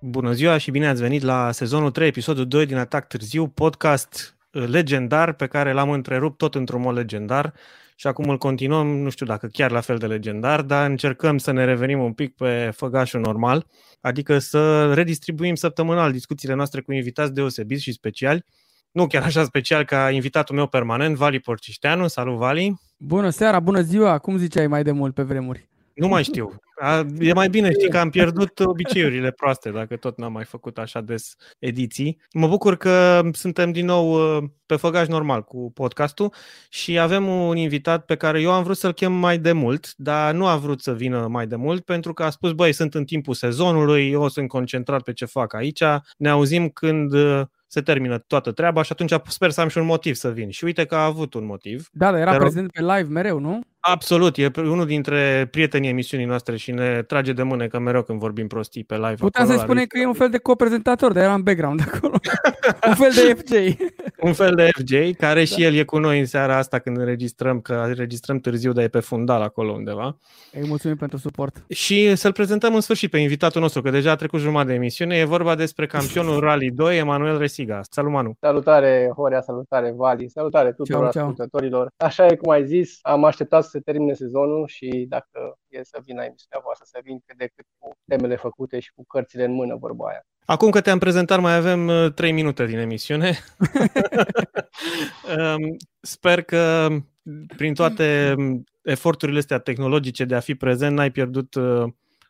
Bună ziua și bine ați venit la sezonul 3, episodul 2 din Atac Târziu, podcast uh, legendar pe care l-am întrerupt tot într-un mod legendar și acum îl continuăm, nu știu dacă chiar la fel de legendar, dar încercăm să ne revenim un pic pe făgașul normal, adică să redistribuim săptămânal discuțiile noastre cu invitați deosebiți și speciali, nu chiar așa special ca invitatul meu permanent, Vali Porcișteanu. Salut, Vali! Bună seara, bună ziua! Cum ziceai mai de mult pe vremuri? Nu mai știu. A, e mai bine, știi că am pierdut obiceiurile proaste dacă tot n-am mai făcut așa des ediții. Mă bucur că suntem din nou uh, pe făgaș normal cu podcastul și avem un invitat pe care eu am vrut să-l chem mai de mult, dar nu a vrut să vină mai de mult pentru că a spus, băi, sunt în timpul sezonului, eu sunt concentrat pe ce fac aici, ne auzim când uh, se termină toată treaba și atunci sper să am și un motiv să vin. Și uite că a avut un motiv. Da, dar era Dar prezent pe live mereu, nu? Absolut, e unul dintre prietenii emisiunii noastre și ne trage de mânecă mereu când vorbim prostii pe live. Puteam să spune că e un fel de coprezentator, dar era în background acolo. un fel de FJ. un fel de FJ, care și da. el e cu noi în seara asta când înregistrăm, că înregistrăm târziu, dar e pe fundal acolo undeva. Îi mulțumim pentru suport. Și să-l prezentăm în sfârșit pe invitatul nostru, că deja a trecut jumătate de emisiune. E vorba despre campionul Rally 2, Emanuel Resiga. Salut, Manu! Salutare, Horea, salutare, Vali, salutare tuturor ceau, ceau. ascultătorilor. Așa e cum ai zis, am așteptat să se termine sezonul și dacă e să vină emisiunea voastră, să vin cât de cât cu temele făcute și cu cărțile în mână, vorba aia. Acum că te-am prezentat, mai avem 3 uh, minute din emisiune. Um, sper că prin toate um, eforturile astea tehnologice de a fi prezent, n-ai pierdut uh,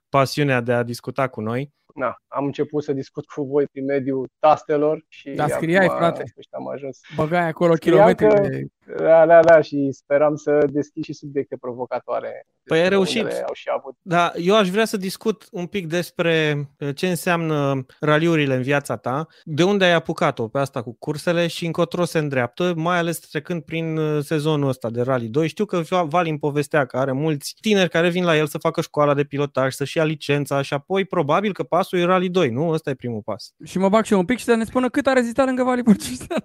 pasiunea de a discuta cu noi na, am început să discut cu voi prin mediul tastelor și da, scriai, acum, frate. am ajuns. Băgai acolo kilometri că, de... Da, da, da, și speram să deschid și subiecte provocatoare. Păi ai reușit. Au și avut. Da, eu aș vrea să discut un pic despre uh, ce înseamnă raliurile în viața ta, de unde ai apucat-o pe asta cu cursele și încotro se îndreaptă, mai ales trecând prin uh, sezonul ăsta de Rally 2. Știu că Valim povestea că are mulți tineri care vin la el să facă școala de pilotaj, să-și ia licența și apoi probabil că pasul e Rally 2, nu? Ăsta e primul pas. Și mă bag și eu un pic și să ne spună cât a rezistat lângă Vali Porcișteanu.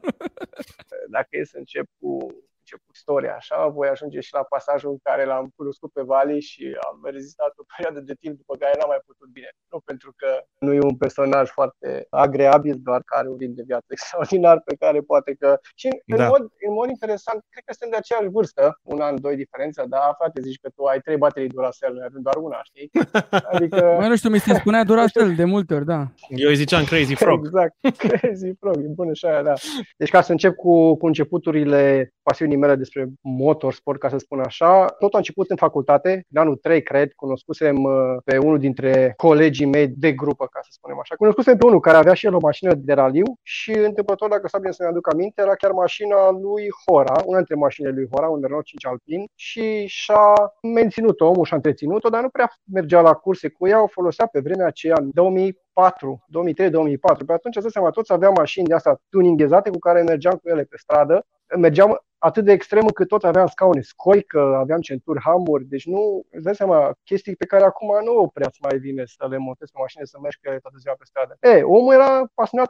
Dacă e să încep cu început istoria, așa, voi ajunge și la pasajul în care l-am cunoscut pe Vali și am rezistat o perioadă de timp după care n-am mai putut bine. Nu pentru că nu e un personaj foarte agreabil, doar că are un ritm de viață extraordinar pe care poate că... Și în, da. mod, în mod interesant, cred că suntem de aceeași vârstă, un an, doi diferență, dar frate, zici că tu ai trei baterii Duracell, noi avem doar una, știi? Adică... Mai nu știu, mi se spunea Duracell de multe ori, da. Eu îi ziceam Crazy Frog. Exact, Crazy Frog, e bună și aia, da. Deci ca să încep cu, cu începuturile pasiunii mele despre motorsport, ca să spun așa. Tot a început în facultate, în anul 3, cred, cunoscusem uh, pe unul dintre colegii mei de grupă, ca să spunem așa. Cunoscusem pe unul care avea și el o mașină de raliu și întâmplător, dacă s-a bine să-mi aduc aminte, era chiar mașina lui Hora, una dintre mașinile lui Hora, un Renault 5 Alpin și și-a menținut omul și-a întreținut-o, dar nu prea mergea la curse cu ea, o folosea pe vremea aceea, în 2004, 2003-2004. Pe atunci, să seama, toți aveau mașini de asta tuningezate cu care mergeam cu ele pe stradă. Mergeam atât de extrem încât tot aveam scaune scoică, aveam centuri hamuri, deci nu, îți dai seama, chestii pe care acum nu prea mai vine să le montezi pe mașină, să mergi cu ele toată ziua pe stradă. E, omul era pasionat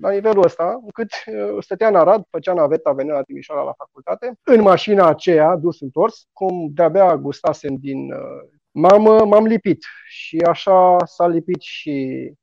la nivelul ăsta, încât uh, stătea în Arad, făcea naveta, venea la Timișoara la facultate, în mașina aceea, dus întors, cum de-abia gustasem din... Uh, m-am, m-am lipit și așa s-a lipit și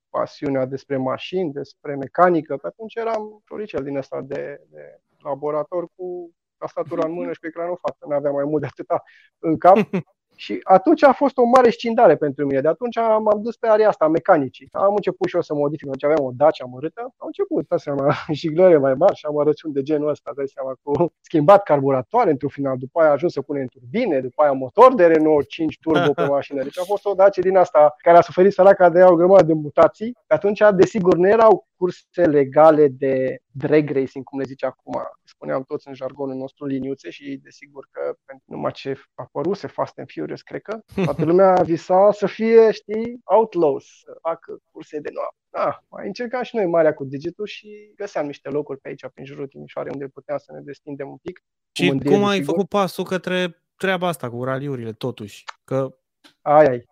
pasiunea despre mașini, despre mecanică. Pe atunci eram floricel din ăsta de, de laborator cu tastatura în mână și cu ecranul față. Nu aveam mai mult de atâta în cap. Și atunci a fost o mare scindare pentru mine. De atunci m-am dus pe area asta, mecanicii. Am început și eu să modific. Deci aveam o Dacia amărâtă. Am început, dați seama, jiglări mai mari și amărăciuni de genul ăsta, dai seama, cu schimbat carburatoare într-un final. După aia a ajuns să punem turbine, după aia motor de Renault 5 turbo pe mașină. Deci a fost o Dacia din asta care a suferit săraca de o grămadă de mutații. Pe atunci, desigur, nu erau curse legale de drag racing, cum le zice acum. Spuneam toți în jargonul nostru liniuțe și desigur că pentru numai ce a apăruse Fast and Furious, cred că, toată lumea visa să fie, știi, outlaws, să facă curse de noapte. Da, mai încercam și noi marea cu digitul și găseam niște locuri pe aici, prin jurul Timișoare, unde puteam să ne destindem un pic. Și cum, cum ai făcut pasul către treaba asta cu raliurile, totuși? Că... Ai, ai.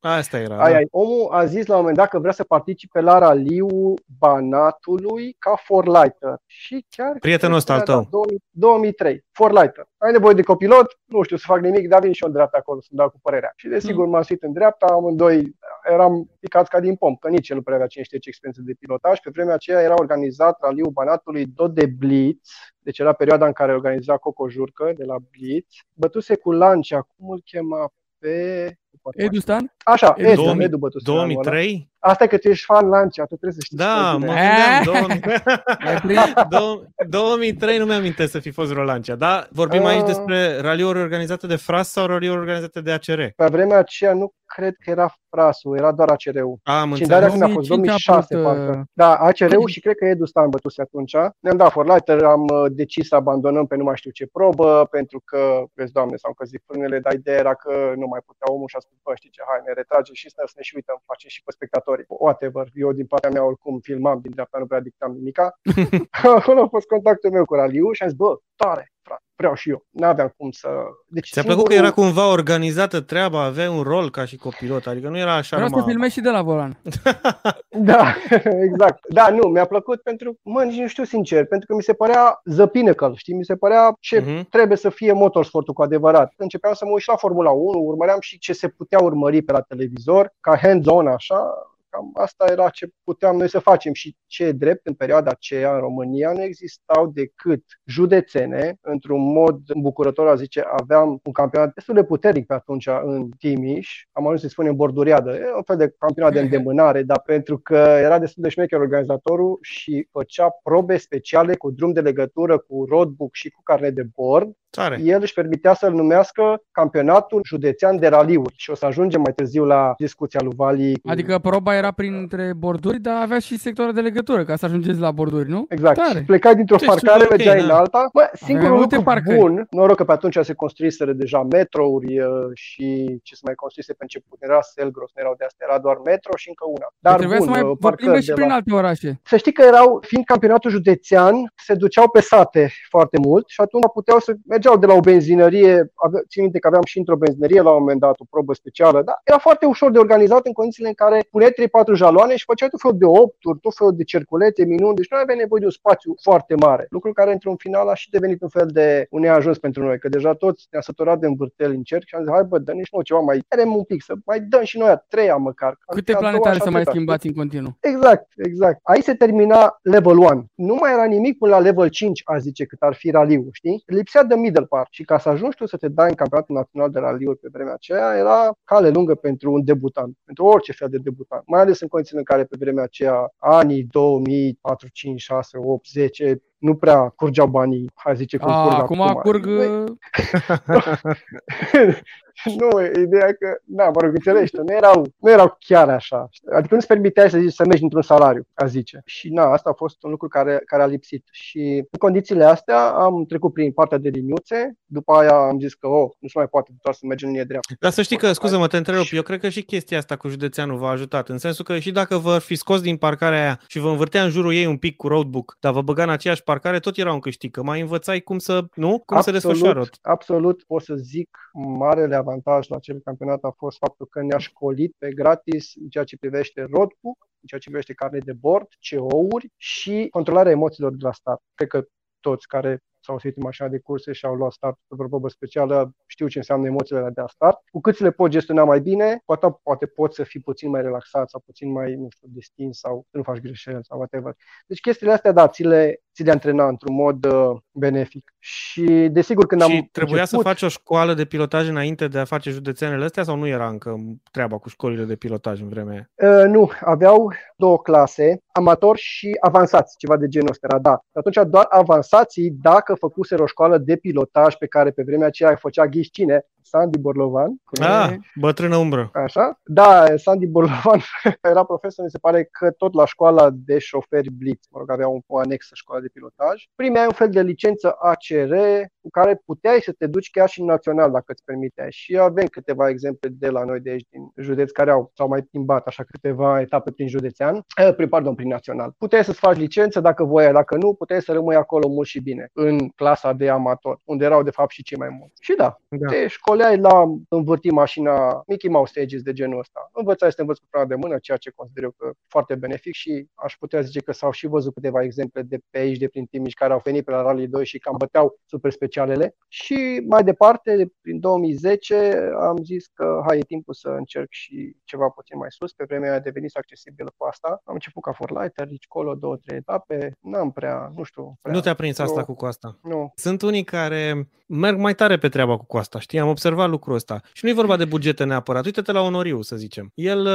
Asta era. Ai, da. ai. Omul a zis la un moment dat că vrea să participe la raliu Banatului ca forlighter. Și chiar... Prietenul ăsta al tău. 2003. Forlighter. Ai nevoie de copilot? Nu știu să fac nimic, dar vin și eu în dreapta acolo să-mi dau cu părerea. Și desigur mm. m-am suit în dreapta, amândoi eram picați ca din pom, că nici el nu prea avea cine știe ce experiență de pilotaj. Pe vremea aceea era organizat raliul Banatului tot de Blitz, deci era perioada în care organiza Coco Jurcă de la Blitz. Bătuse cu Lancia, cum îl chema pe... Edu Stan? Așa, Edu, Edu, 2000 Edu bătuse. 2003? Asta e că tu ești fan Lancia, tu trebuie să știi. Da, mai mă bine. gândeam, Ai 2000 prins? Dou- 2003 nu mi-am să fi fost Rolancia, dar vorbim aici Ah. despre raliuri organizate de FRAS sau raliuri organizate de ACR? Pe vremea aceea nu cred că era Frasul, era doar ACR-ul. Am Și darea înțeles. când a fost 2005 a 2006, apărut, parcă. uh, Da, ACR-ul și cred că Edu Stan bătuse atunci. Ne-am dat for lighter, am uh, decis să abandonăm pe nu mai știu ce probă, pentru că, vezi, doamne, s-au încălzit frânele, dar ideea era că nu mai putea omul și a spus, bă, știi ce, hai, ne retrage și să ne și uităm, facem și pe spectatorii. Whatever, eu din partea mea oricum filmam, din dreapta nu prea dictam nimica. Acolo a fost contactul meu cu Raliu și am zis, bă, tare, frate, vreau și eu. N-aveam cum să... Deci, Ți-a plăcut că era cumva organizată treaba, aveai un rol ca și copilot, adică nu era așa Vreau să numai... filmezi și de la volan. Da, exact. Da, nu, mi-a plăcut pentru, mă, nici nu știu sincer, pentru că mi se părea zăpinăcăl, știi? Mi se părea ce Mhm. trebuie să fie motorsportul cu adevărat. Începeam să mă uit și la Formula 1, urmăream și ce se putea urmări pe la televizor, ca hands-on așa, cam asta era ce puteam noi să facem și ce e drept în perioada aceea în România nu existau decât județene, într-un mod îmbucurător, a zice, aveam un campionat destul de puternic pe atunci în Timiș, am ajuns să spunem borduriadă, e un fel de campionat de îndemânare, dar pentru că era destul de șmecher organizatorul și făcea probe speciale cu drum de legătură, cu roadbook și cu carnet de bord, Tare. el își permitea să-l numească campionatul județean de raliuri și o să ajungem mai târziu la discuția lui Vali. cu- Adică proba era printre borduri, dar avea și sectoare de legătură ca să ajungeți la borduri, nu? Exact. Tare. Și plecai dintr-o Deci, parcare, ok, mergeai da. în alta. Bă, singurul multe lucru parcări. bun, noroc că pe atunci se construiseră deja metrouri uh, și ce se mai construise pe început. Era Selgros, nu erau de astea, era doar metro și încă una. Dar trebuia bun, să mai uh, vă parcări plimbați și de prin la... alte orașe. Să știi că erau, fiind campionatul județean, se duceau pe sate foarte mult și atunci puteau să mergeau de la o benzinărie, ave, țin minte că aveam și într-o benzinărie la un moment dat o probă specială, dar era foarte ușor de organizat în condițiile în care puneai 3-4 jaloane și făceai tot felul de opturi, tot felul de cerculete, minuni, deci nu aveai nevoie de un spațiu foarte mare. Lucru care într-un final a și devenit un fel de un neajuns pentru noi, că deja toți ne-am săturat de învârteli în cerc și am zis, hai bă, dă nici nu ceva, mai tărem un pic, să mai dăm și noi a treia măcar. Am Câte zis, a doua planetare și a să mai treia, schimbați în continuu? Exact, exact. Aici se termina level 1. Nu mai era nimic până la level 5, a zice, cât ar fi raliul, știi? Lipsea de middle part. Și ca să ajungi tu să te dai în campionatul național de raliuri pe vremea aceea, era cale lungă pentru un debutant, pentru orice fel de debutant. Mai ales în condițiile în care pe vremea aceea, anii 2000, 4, 5, 6, 8, 10, nu prea curgeau banii, hai zice cum A, curg acum curg... Băi, nu, ideea că, da, mă rog, înțelegi, tu, nu erau, nu erau chiar așa. Adică nu-ți permiteai să zici să mergi într-un salariu, a zice. Și na, asta a fost un lucru care, care a lipsit. Și în condițiile astea am trecut prin partea de liniuțe, după aia am zis că, oh, nu se mai poate doar să mergem în linie dreaptă. Dar să știi că, scuză-mă, te întrerup, eu cred că și chestia asta cu județeanul v-a ajutat, în sensul că și dacă vă fi scos din parcarea aia și vă învârtea în jurul ei un pic cu roadbook, dar vă băga în aceeași parcare, tot era un câștig, că mai învățai cum să, nu? Cum să desfășoară. Absolut, pot să zic, marele avantaj la acel campionat a fost faptul că ne-a școlit pe gratis în ceea ce privește roadbook, în ceea ce privește carne de bord, CO-uri și controlarea emoțiilor de la start. Cred că toți care s-au suit în mașina de curse și au luat start pe vreo probă specială, știu ce înseamnă emoțiile alea de la start. Cu cât le poți gestiona mai bine, poate, poate poți să fii puțin mai relaxat sau puțin mai, nu știu, destins sau să nu faci greșeli sau whatever. Deci chestiile astea, da, ți le, ți le antrena într-un mod uh, benefic. Și desigur când și am trebuia început, să faci o școală de pilotaj înainte de a face județenele astea sau nu era încă treaba cu școlile de pilotaj în vremea aia? Uh, nu, aveau două clase, amator și avansați, ceva de genul ăsta era, da. Atunci doar avansații, dacă făcuseră o școală de pilotaj pe care pe vremea aceea făcea ghiși cine, Sandy Borlovan. Ah, bătrână umbră. Așa? Da, Sandy Borlovan era profesor, mi se pare că tot la școala de șoferi Blitz, mă rog, avea un, o anexă școala de pilotaj. Primeai un fel de licență ACR cu care puteai să te duci chiar și în național dacă îți permiteai. Și avem câteva exemple de la noi de aici din județ care au s-au mai plimbat așa câteva etape prin județean, eh, prin, pardon, prin național. Puteai să-ți faci licență dacă voiai, dacă nu, puteai să rămâi acolo mult și bine, în clasa de amator, unde erau de fapt și cei mai mulți. Și da, Da. te școleai la învârti mașina Mickey Mouse Ages de genul ăsta. Învățai să te învăț cu frana de mână, ceea ce consider eu că foarte benefic și aș putea zice că s-au și văzut câteva exemple de pe aici, de prin Timiș, care au venit pe la Rally 2 și cam băteau super special inițialele. Și mai departe, prin 2010, am zis că hai, e timpul să încerc și ceva puțin mai sus. Pe vremea a devenit accesibil cu asta. Am început ca Forlighter, deci colo, două, trei etape. N-am prea, nu știu. Prea, nu te-a prins asta cu coasta? Nu. Sunt unii care merg mai tare pe treaba cu coasta, știi? Am observat lucrul ăsta. Și nu e vorba de bugete neapărat. Uite-te la Onoriu, să zicem. El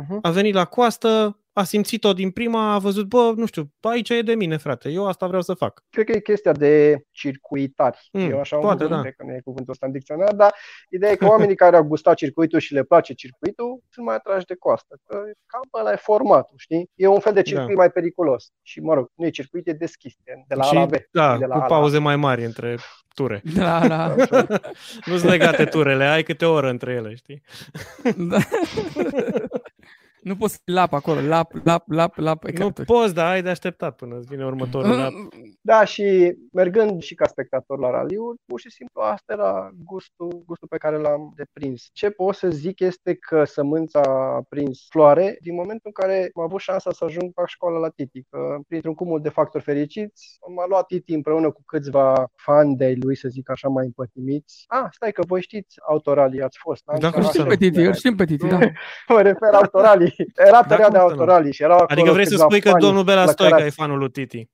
uh-huh. a venit la coastă, a simțit-o din prima, a văzut, bă, nu știu, aici e de mine, frate, eu asta vreau să fac. Cred că e chestia de circuitari. Mm, eu așa poate, da. cred că nu e cuvântul ăsta în dicționar, dar ideea e că oamenii care au gustat circuitul și le place circuitul sunt mai atrași de coastă. Că cam ăla e formatul, știi? E un fel de circuit da. mai periculos. Și, mă rog, nu e circuit, e deschis, de la și, A la B. Da, de la cu pauze mai mari între ture. Da, da. nu sunt legate turele, ai câte o oră între ele, știi? Da. Nu poți să lap acolo, lap, lap, lap, lap. Nu poți, dar ai de așteptat până îți vine următorul lap. Da, și mergând și ca spectator la raliuri, pur și simplu asta era gustul, gustul pe care l-am deprins. Ce pot să zic este că sămânța a prins floare din momentul în care am avut șansa să ajung la școală la Titi. Că, printr-un cumul de factori fericiți, m-a luat Titi împreună cu câțiva fani de lui, să zic așa, mai împătimiți. Ah, stai că voi știți autoralii, ați fost. Da, știm pe Titi, știm pe Titi, da. mă refer autoralii era perioada de autorali și erau Adică vrei să spui că domnul Bela Stoica e fanul lui Titi.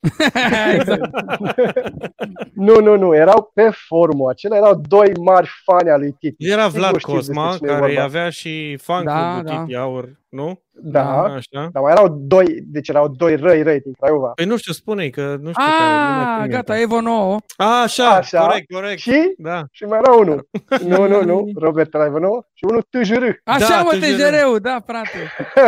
nu, nu, nu, erau pe formă. Acelea erau doi mari fani al lui Titi. Era Vlad Cosma, care avea și fan da, cu da. Titi Aur, nu? Da, da, așa. dar mai erau doi, deci erau doi răi răi din Craiova. Păi nu știu, spune că nu știu. Ah, gata, Evo 9. A, așa, așa, corect, corect. Și? Da. Și mai era unul. nu, nu, nu, Robert era Evo 9 și unul TJR. Așa, da, mă, TJR-ul, da, frate.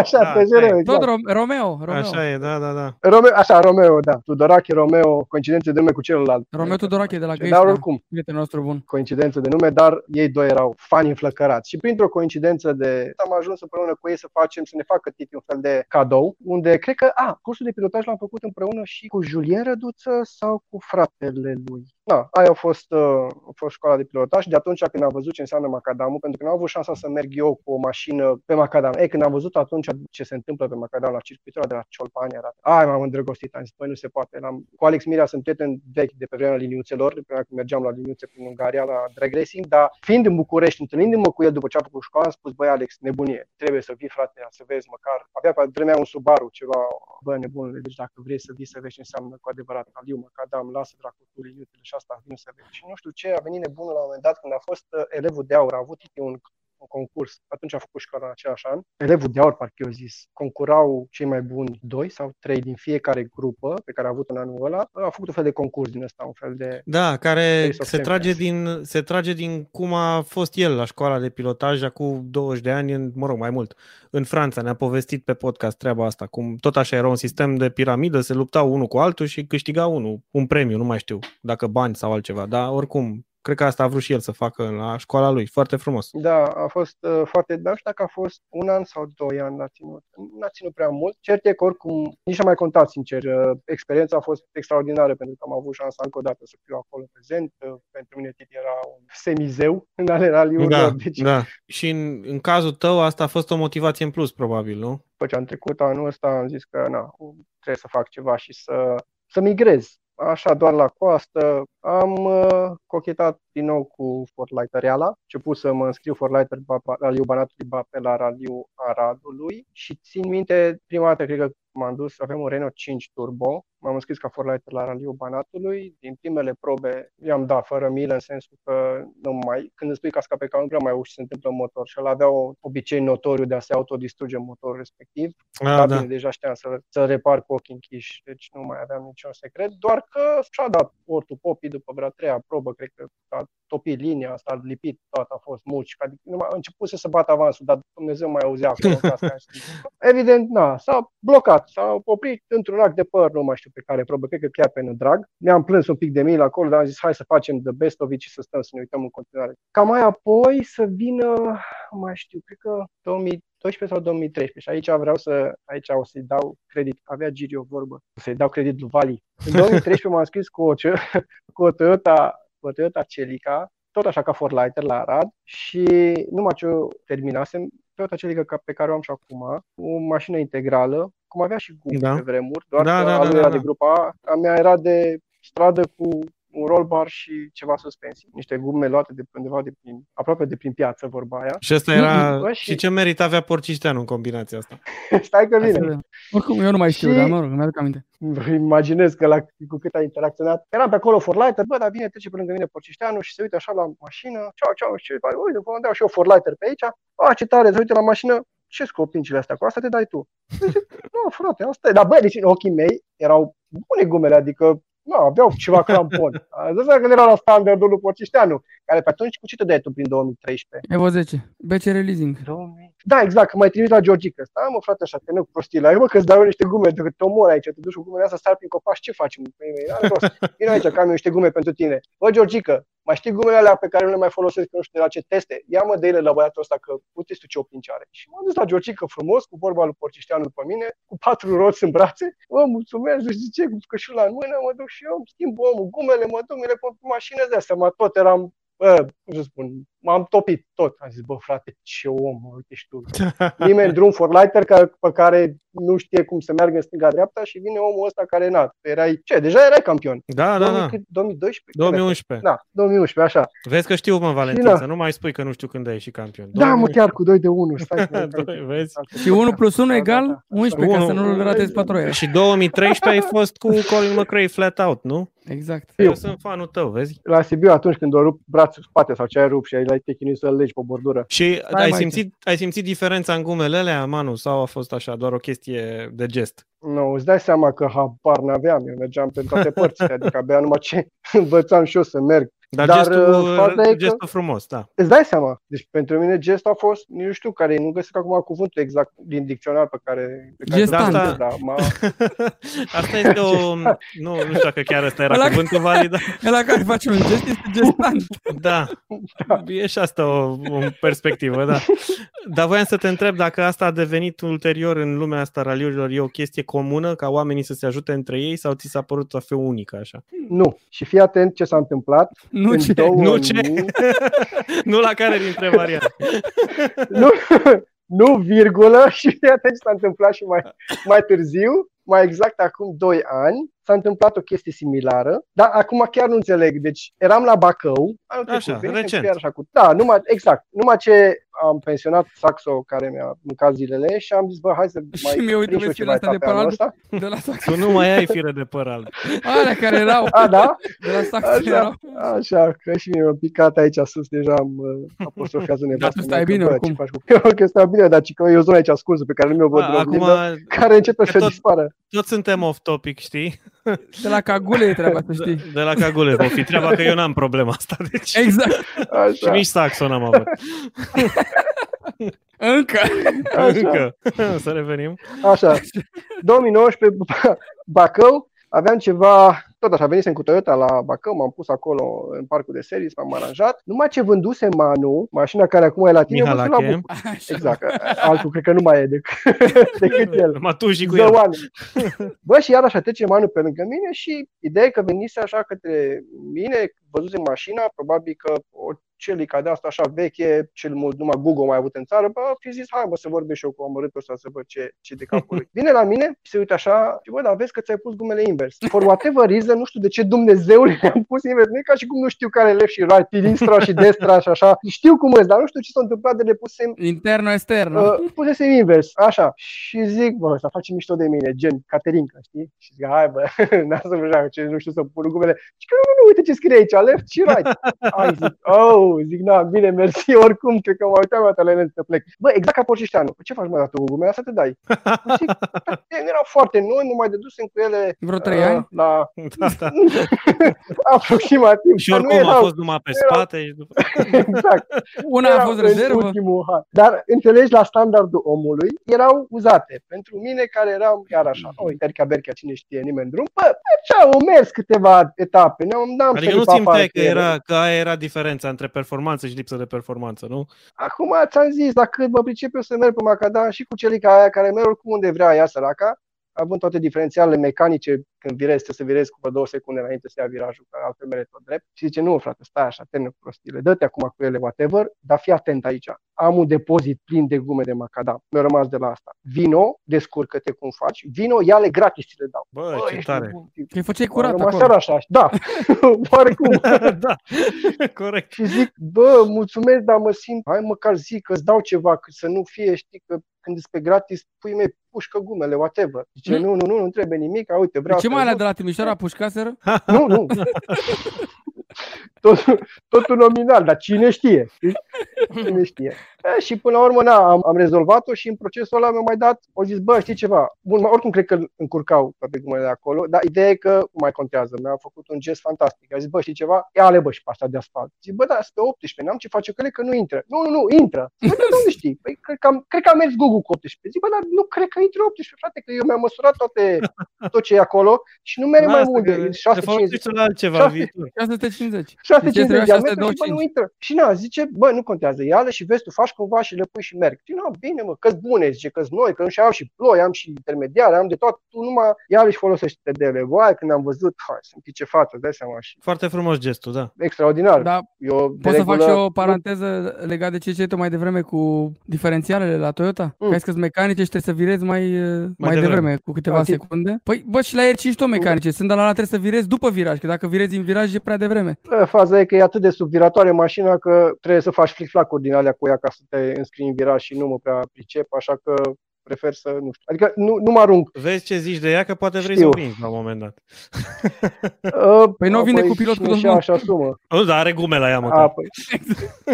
așa, da, TJR, exact. Tot Romeo, Romeo. Așa e, da, da, da. Romeo, așa, Romeo, da. Tudorache, Romeo, coincidențe de nume cu celălalt. Romeo Tudorache de la Găiești. Dar oricum. Prietenul nostru bun. Coincidență de nume, dar ei doi erau fani înflăcărați. Și printr-o coincidență de... Am ajuns împreună cu ei să facem, să ne facă titi un fel de cadou, unde cred că, a, cursul de pilotaj l-am făcut împreună și cu Julien Răduță sau cu fratele lui. Da, aia a fost, uh, a fost școala de pilotaj de atunci când am văzut ce înseamnă macadamul, pentru că nu am avut șansa să merg eu cu o mașină pe macadam. Ei, când am văzut atunci ce se întâmplă pe macadam la circuitul de la Ciolpani, era, ai, m-am îndrăgostit, am zis, păi nu se poate. L-am, cu Alex Mirea sunt prieten vechi de pe vremea liniuțelor, de pe vremea când mergeam la liniuțe prin Ungaria, la drag racing, dar fiind în București, întâlnindu-mă cu el după ce a făcut școala, am spus, băi Alex, nebunie, trebuie să vii frate, să vezi măcar, avea pe vremea un Subaru, ceva, bă, nebunule, deci dacă vrei să vii să vezi ce înseamnă cu adevărat Aliu, macadam, lasă dracu tu liniuțele și asta, vin să vezi și nu știu ce, a venit nebunul la un moment dat când a fost uh, elevul de aur, a avut un un concurs. Atunci a făcut școala în același an. Elevul de aur, parcă eu zis, concurau cei mai buni doi sau trei din fiecare grupă pe care a avut în anul ăla. A făcut un fel de concurs din ăsta, un fel de... Da, care se trage, din, se trage din cum a fost el la școala de pilotaj acum 20 de ani, în, mă rog, mai mult, în Franța. Ne-a povestit pe podcast treaba asta, cum tot așa era un sistem de piramidă, se luptau unul cu altul și câștiga unul un premiu, nu mai știu, dacă bani sau altceva, dar oricum Cred că asta a vrut și el să facă la școala lui. Foarte frumos. Da, a fost uh, foarte... Dar nu știu dacă a fost un an sau doi ani n-a ținut. N-a ținut prea mult. Cert e că oricum, nici a mai contat, sincer. Uh, experiența a fost extraordinară pentru că am avut șansa încă o dată să fiu acolo prezent. Uh, pentru mine Titi era un semizeu în ale raliurilor. Da, deci... da. Și în, în cazul tău asta a fost o motivație în plus, probabil, nu? După ce am trecut anul ăsta, am zis că na, trebuie să fac ceva și să, să migrez așa doar la coastă, am uh, cochetat din nou cu Fortlighter Reala, început să mă înscriu Fortlighter Raliu Banatului pe la Raliu Aradului și țin minte, prima dată cred că m-am dus, avem un Renault 5 Turbo, m-am înscris ca forlighter la Raliul Banatului. Din primele probe i-am dat fără milă, în sensul că nu mai, când îți spui casca pe cal, nu prea mai auzi ce se întâmplă în motor și el avea o obicei notoriu de a se autodistruge motorul respectiv. A, ah, da. bine, deja știam să, să repar cu ochii închiși, deci nu mai aveam niciun secret, doar că și-a dat ortul popii după vreo treia probă, cred că a topit linia, asta a lipit, toată a fost muci, adică nu mai, a început să se bată avansul, dar Dumnezeu mai auzea acolo. Evident, na, s-a blocat, s-a oprit într-un rac de păr, nu mai știu pe care probă, cred că chiar pe drag. Ne-am plâns un pic de mil acolo, dar am zis hai să facem the best of it și să stăm să ne uităm în continuare. Ca mai apoi să vină, mai știu, cred că 2012 sau 2013 și aici vreau să, aici o să-i dau credit, avea Giri o vorbă, o să-i dau credit lui Vali. În 2013 m-am scris cu o, cu o Toyota, cu o Toyota Celica, tot așa ca Forlighter la Arad și numai ce terminasem, Toyota Celica pe care o am și acum, o mașină integrală, cum avea și Google da. pe vremuri, doar da, că da, da, era da, de grupa A, a mea era de stradă cu un roll bar și ceva suspensii. Niște gume luate de undeva de prin, aproape de prin piață, vorba aia. Și asta era... Bă, și... și ce merit avea Porcișteanu în combinația asta? Stai că Hai să vine. vedem. Oricum, eu nu mai știu, Și- dar mă rog, mi-aduc aminte. Vă imaginez că la, cu cât a interacționat. Eram pe acolo for lighter, bă, dar vine, trece pe lângă mine Porcișteanu și se uită așa la mașină. Ceau, ceau, și face, uite, vă dau și eu for lighter pe aici. A, ce tare, se uită la mașină. Ce scopincile astea? Cu asta te dai tu. Zic, nu, frate, asta e. Dar bă, deci în ochii mei erau bune gumele, adică nu, aveau ceva crampon. Asta când era la standardul lui Porcișteanu, care pe atunci cu ce te dai tu prin 2013? Evo 10. BCR Leasing. 2000. Da, exact, că mai trimis la Georgica. Stai mă, frate, așa, te nu cu prostii la mă, că îți dau eu niște gume, dacă te omor aici, te duci cu gumele astea, stai prin copaci, ce facem? Păi, N-are rost. Vino aici, că am eu niște gume pentru tine. Bă, Georgica, mai știi gumele alea pe care nu le mai folosesc, că nu știu de la ce teste? Ia mă de ele la băiatul ăsta, că uite tu ce opinci are. Și m-am dus la Georgica frumos, cu vorba lui Porcișteanu după mine, cu patru roți în brațe. Bă, mulțumesc, nu știu ce, cu cășula în mână, mă duc și eu, îmi schimb omul gumele, mă duc, mi le pun pe mașină de astea, mă, tot eram Bă, cum să spun, m-am topit tot. Am zis, bă, frate, ce om, mă, uite și tu. Nimeni drum for lighter ca, pe care nu știe cum să meargă în stânga-dreapta și vine omul ăsta care, na, erai, ce, deja erai campion. Da, da, da. 2012? 2011. Da, 2011, așa. Vezi că știu, mă, Valentin, da. să nu mai spui că nu știu când ai ieșit campion. Da, mă, chiar cu 2 de 1, stai. că- Doi, vezi? Și 1 plus 1 Da, da, egal da. 11, ca să Unu. nu-l ratezi patroia. Și 2013 ai fost cu Colin McRae flat out, nu? Exact. Eu Eu. sunt fanul tău, vezi? La Sibiu atunci când o rup brațul spate sau ce ai rupt și ai te chinuit să-l legi pe bordură. Și Hai, ai mai simțit, ai simțit diferența în gumele alea, Manu, sau a fost așa, doar o chestie de gest? Nu, îți dai seama că habar n-aveam, eu mergeam pe toate părțile, adică abia numai ce învățam și eu să merg. Dar, Dar, gestul, uh, faza e că- gestul frumos, da. Îți dai seama. Deci pentru mine gest a fost, nici nu știu care, e, nu găsesc acum cuvântul exact din dicționar pe care... Pe care Gestant. l-am găsit, da, m-a, Asta este o... Nu, nu știu dacă chiar ăsta era Ăla- cuvântul valid, dar Ăla care face un gest este gestant. da. E și asta o, o perspectivă, da. Dar voiam să te întreb dacă asta a devenit ulterior în lumea asta raliurilor, e o chestie comună ca oamenii să se ajute între ei sau ți s-a părut a fi unică așa? nu. Și fii atent ce s-a întâmplat. Nu în ce. 2000 Nu ce? nu la care dintre variante. nu, nu virgulă și fii atent ce s-a întâmplat și mai, mai târziu, mai exact acum 2 ani, s-a întâmplat o chestie similară, dar acum chiar nu înțeleg. Deci eram la Bacău, anul trecut, Așa, venisem recent. cu ea așa cu... Da, numai, exact. Numai ce am pensionat Saxo care mi-a mâncat zilele și am zis, bă, hai să Și mai mie, uite, prind și eu vezi ceva asta de etape anul păr alb? ăsta. De la sax. Tu nu mai ai fire de păr alb. Alea care erau. A, da? De la sax Așa. erau. Așa, că și mie m-a picat aici sus, deja am uh, apostrofează nevastă. tu stai mea că, bine bă, oricum. ce faci cu... Eu că stai bine, dar ci că e o zonă aici ascunsă pe care nu mi-o văd A, în acum oglindă, care începe că să tot- dispară. toți suntem off-topic, știi? De la cagule e treaba, să știi. De, de la cagule o fi treaba că eu n-am problema asta. Deci... Exact. Și Așa, nici saxo n-am avut. Încă. așa, Încă. Să revenim. așa. 2019, Bacău, aveam ceva, tot așa, venisem cu Toyota la Bacău, m-am pus acolo în parcul de series, m-am aranjat. Numai ce vânduse Manu, mașina care acum e la tine, văzut la Mihalache. București. Așa. Exact, altul cred că nu mai e decât, decât el. Numai tu și cu el. Zăoane. Bă, și iar așa trece Manu pe lângă mine și ideea e că venise așa către mine, văzuse mașina, probabil că o celica de asta așa veche, cel mult numai Google mai avut în țară, bă, fi zis, hai mă să vorbesc și eu cu amărâtul ăsta să văd ce, ce de capul lui. Vine la mine și se uită așa și bă, dar vezi că ți-ai pus gumele invers. For whatever reason, nu știu de ce Dumnezeule le-am pus invers, nu e ca și cum nu știu care e left și right, sinistra și destra și așa. Știu cum e, dar nu știu ce s-a întâmplat de le pusem Interno, externo. Uh, pusesem invers, așa. Și zic, bă, să face mișto de mine, gen Caterinca, știi? Și zic, hai bă, n-am să vă ce nu știu să pun gumele. Și că nu, nu, uite ce scrie aici, left și right. Ai, zic, oh, zic, na, bine, mersi, oricum, cred că mă uitam la talent să plec. Bă, exact ca Porcișteanu, ce faci mă, dar tu cu gumele, să te dai. Zic, "Da, erau foarte noi, nu mai dedusem cu ele Vreo trei uh, ani? la Da, da. aproximativ. Și Dar nu oricum a erau- fost numai pe erau- spate. și după- exact. Una a Erau fost în rezervă. Ultimul han. Dar înțelegi, la standardul omului erau uzate. Pentru mine care eram chiar așa, oi, Berchea, Berchea, cine știe, nimeni drum, bă, mergeau, au mers câteva etape, n-am, n-am Adică nu sărit pe afară simțeai că cu ele. era, că aia era diferența între performanță și lipsă de performanță, nu? Acum ți-am zis, dacă mă pricep eu să merg pe macadam și cu celica aia care merg oricum unde vrea ea săraca, având toate diferențialele mecanice când virezi, trebuie să virezi cu vreo două secunde înainte să ia virajul, că altfel mere tot drept. Și zice, nu, frate, stai așa, termină cu prostiile, dă-te acum cu ele, whatever, dar fii atent aici. Am un depozit plin de gume de macadam. Mi-a rămas de la asta. Vino, descurcă-te cum faci, vino, ia-le gratis ți le dau. Bă, ce ești tare. nebun. Că îi făceai Am curat rămas acolo. seara așa, da, oarecum. da, corect. Și zic, bă, mulțumesc, dar mă simt, hai măcar zic că îți dau ceva, că să nu fie, știi, că când îți pe gratis, pui mei, pușcă gumele, whatever. Zice, Mm. nu, nu, nu, nu trebuie nimic, a, uite, vreau Ce să mai alea joc. de la Timișoara pușcaseră? Nu, nu. Tot, totul nominal, dar cine știe? știi? Cine știe? E, și până la urmă, na, am, am rezolvat-o și în procesul ăla mi-au mai dat, au zis, bă, știi ceva? Bun, oricum cred că încurcau toate gumele de acolo, dar ideea e că nu mai contează. Mi-a făcut un gest fantastic. A zis, bă, știi ceva? Ia ale bă și pe asta de asfalt. Zic, bă, da, sunt pe 18, n-am ce face cu ele, că nu intră. Nu, nu, nu, intră. Zic, bă, dar de unde știi? Păi, cred că, am, cred că am mers Google cu 18. Zic, bă, dar nu cred că intră 18, frate, că eu mi-am măsurat toate, tot ce e acolo și nu merge mai Lasă mult că de Te 650. folosești la altceva Șase. viitor. 650. 650 trebuia de diametru și bă, 625. nu intră. Și na, zice, bă, nu contează, ia și vezi, tu faci cumva și le pui și merg. Și na, bine mă, că bune, zice, că noi, că nu și am și ploi, am și intermediare, am de tot, tu numai ia și folosește de ele. Vai, când am văzut, hai, sunt pice față, dai seama și Foarte frumos gestul, da. extraordinar. Da, Eu, de Pot să fac regulă, și o paranteză legat de ce ziceai tu mai devreme cu diferențialele la Toyota? Mm. Mm. Că ai zis că sunt mecanice și trebuie să virezi mai, mai, mai devreme. devreme, cu câteva Da, tip- secunde. Păi, bă, și la R5 tot mecanice. Sunt de la ala trebuie să virezi după viraj, că dacă virezi în viraj e prea devreme. Bă, Faza e că e atât de subviratoare mașina că trebuie să faci flic-flacuri din alea cu ea ca să te înscrii în viraj și nu mă prea pricep, așa că prefer să, nu știu, adică nu, nu mă arunc. Vezi ce zici de ea, că poate vrei Știu. să o vinzi la un moment dat. Uh, Păi nu vine cu pilot cu cine dos și-a bun. așa sumă. Nu, dar are gume la ea, A, măcar. păi,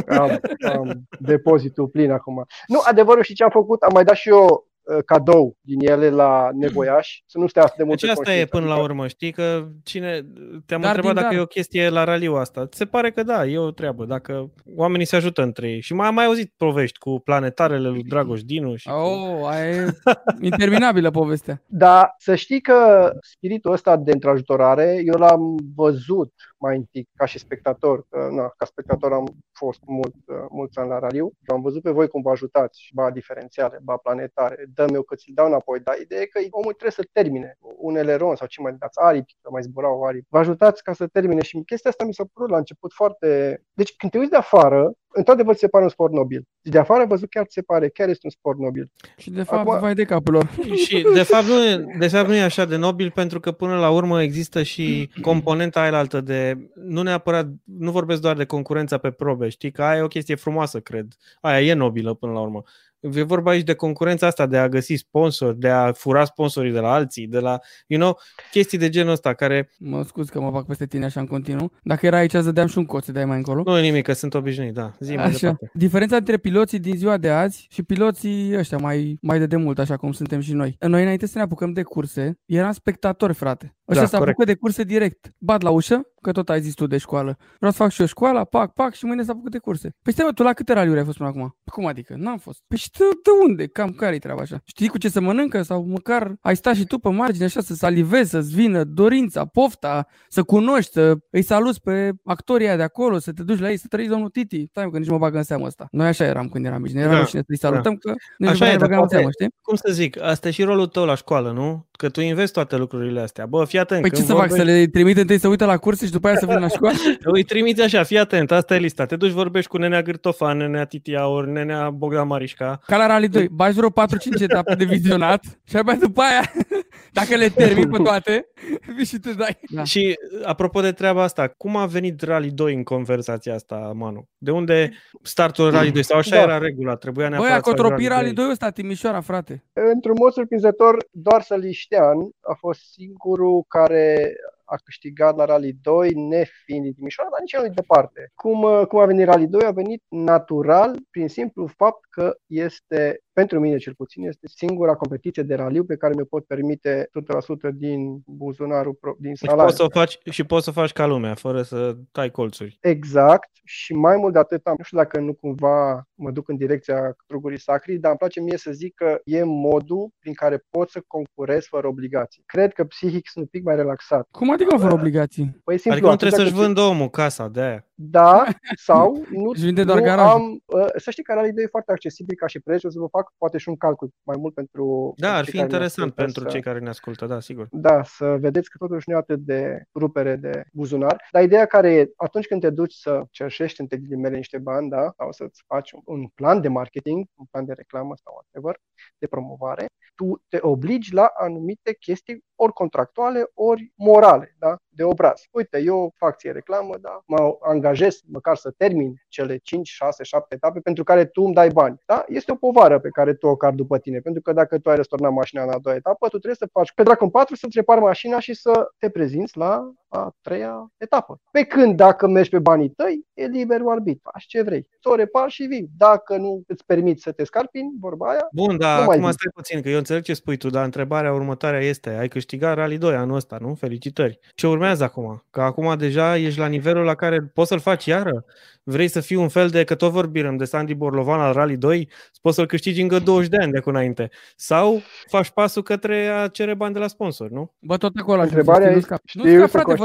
am, am depozitul plin acum. Nu, adevărul și ce am făcut, am mai dat și eu uh, cadou din ele la nevoiași, să nu stea atât de mult Deci pe asta e conștiință. până la Adică, urmă, știi că cine te-am Dar întrebat din dacă dar. e o chestie la raliu asta. Se pare că da, e o treabă, dacă oamenii se ajută între ei. Și mai am mai auzit povești cu planetarele lui Dragoș Dinu și cu... Oh, aia e interminabilă povestea. Dar să știi că spiritul ăsta de întrajutorare, eu l-am văzut mai întâi ca și spectator, că na, ca spectator am fost mult, uh, mulți ani la raliu și am văzut pe voi cum vă ajutați, ba diferențiale, ba planetare, dăm eu că ți-l dau înapoi, dar ideea e că omul trebuie să termine un eleron sau ce mai dați, aripi, că mai zburau aripi. Vă ajutați ca să termine și chestia asta mi s-a părut la început foarte... Deci când te uiți de afară, într-adevăr ți se pare un sport nobil. Și de afară văzut chiar ți se pare, chiar este un sport nobil. Și de fapt, Acum- vai de capul lor. Și de fapt, nu e, de fapt nu e așa de nobil pentru că până la urmă există și componenta aia altă de nu neapărat, nu vorbesc doar de concurența pe probe, știi că aia e o chestie frumoasă, cred. Aia e nobilă până la urmă. E vorba aici de concurența asta, de a găsi sponsori, de a fura sponsorii de la alții, de la, you know, chestii de genul ăsta care Mă scuz că mă fac peste tine așa în continuu. Dacă era aici, îți dădeam și un coț, să dai mai încolo. nu e nimic, că sunt obișnuit, da. Zi mai Așa. departe. Diferența între piloții din ziua de azi și piloții ăștia mai, mai de demult, așa cum suntem și noi. Noi înainte să ne apucăm de curse, eram spectatori, frate. Ăștia Da, se corect. apucă de curse direct. Bat la ușă, că tot ai zis tu de școală. Vreau să fac și eu școala, pac, pac și mâine s-a apucă de curse. Păi stai mă, tu la câte raliuri ai fost până acum? Cum adică? N-am fost. Păi și de, de unde? Cam care-i treaba așa? Știi cu ce să mănâncă? Sau măcar ai stat și tu pe margine așa să salivezi, să-ți vină dorința, pofta, să cunoști, să îi saluți pe actorii aia de acolo, să te duci la ei, să trăiți domnul Titi. Stai mă, că nici mă bagă în seamă asta. Noi așa eram când eram mici. Ne era Da, rușine să-i salutăm că nici Așa nu e, ne dar băgam în poate- seamă, știi? Cum să zic, asta e și rolul tău la școală, nu? Că tu investi toate lucrurile astea. Bă, fii atent. Păi ce când să fac? vorbești- Să le trimit întâi să uită la curse și după aia să vină la școală? Îi trimiți așa, fii atent, asta e lista. Te duci, vorbești cu nenea Gârtofan, nenea Titiaur, nenea Bogdan Marișca. Ca la Rally 2, bagi vreo 4-5 etape de vizionat și abia după aia, dacă le termin pe toate, vii și te dai. Da. Și apropo de treaba asta, cum a venit Rally 2 în conversația asta, Manu? De unde startul Rally 2? Sau așa Da. era regula? Trebuia Băi, neapărat a să faci cotropit Rally 2. 2 ăsta, Timișoara, frate. Într-un mod surprinzător, doar Săliștean a fost singurul care a câștigat la Rally 2, nefiind din Timișoara, dar nici el nu departe. Cum, uh, cum a venit Rally 2? A venit natural, prin simplu fapt că este, pentru mine cel puțin, este singura competiție de raliu pe care mi-o pot permite 100% din buzunarul, pro- din Deci salariu. poți să o faci și poți să faci ca lumea, fără să tai colțuri. Exact și mai mult de atât, nu știu dacă nu cumva mă duc în direcția trugurii sacri, dar îmi place mie să zic că e modul prin care pot să concurez fără obligații. Cred că psihic sunt un pic mai relaxat. Cum adică fără obligații? Păi simplu, Adică nu atâta trebuie să-și cât- vândă omul casa de aia. Da, sau nu, Își vinde doar nu garaj. am, uh, să știi că Rally 2 e foarte accesibil ca și preț, o să vă fac poate și un calcul mai mult pentru Da, pentru ar cei fi care ne interesant ascultă pentru să- cei care ne ascultă, da, sigur. Da, să vedeți că totuși nu e atât de rupere de buzunar. Dar ideea care e, atunci când te duci să cerșești între ghilimele niște bani, da, sau să-ți faci un, un plan de marketing, un plan de reclamă sau whatever, de promovare, tu te obligi la anumite chestii ori contractuale, ori morale, da, de obraz. Uite, eu fac ție reclamă, da, mă angajez măcar să termin cele 5, 6, 7 etape pentru care tu îmi dai bani. Da? Este o povară pe care tu o cari după tine, pentru că dacă tu ai răsturnat mașina în a doua etapă, tu trebuie să faci pe dracu în 4 să-ți repari mașina și să te prezinți la a treia etapă. Pe când dacă mergi pe banii tăi, e liber arbit, faci ce vrei. Ți-o repari și vii. Dacă nu îți permiți să te scarpini, vorba aia, Bun, dar Nu mai acum zic. stai puțin, că eu înțeleg ce spui tu, dar întrebarea următoare este, ai câștigat Rally 2 anul ăsta, nu? Felicitări. Ce urmează acum? Că acum deja ești la nivelul la care poți să-l faci iară? Vrei să fii un fel de, că tot vorbim de Sandy Borlovan al Rally 2, poți să-l câștigi încă 20 de ani de acum înainte. Sau faci pasul către a cere bani de la sponsor, nu? Bă, tot acolo aș Întrebarea nu e- scap. Nu știu,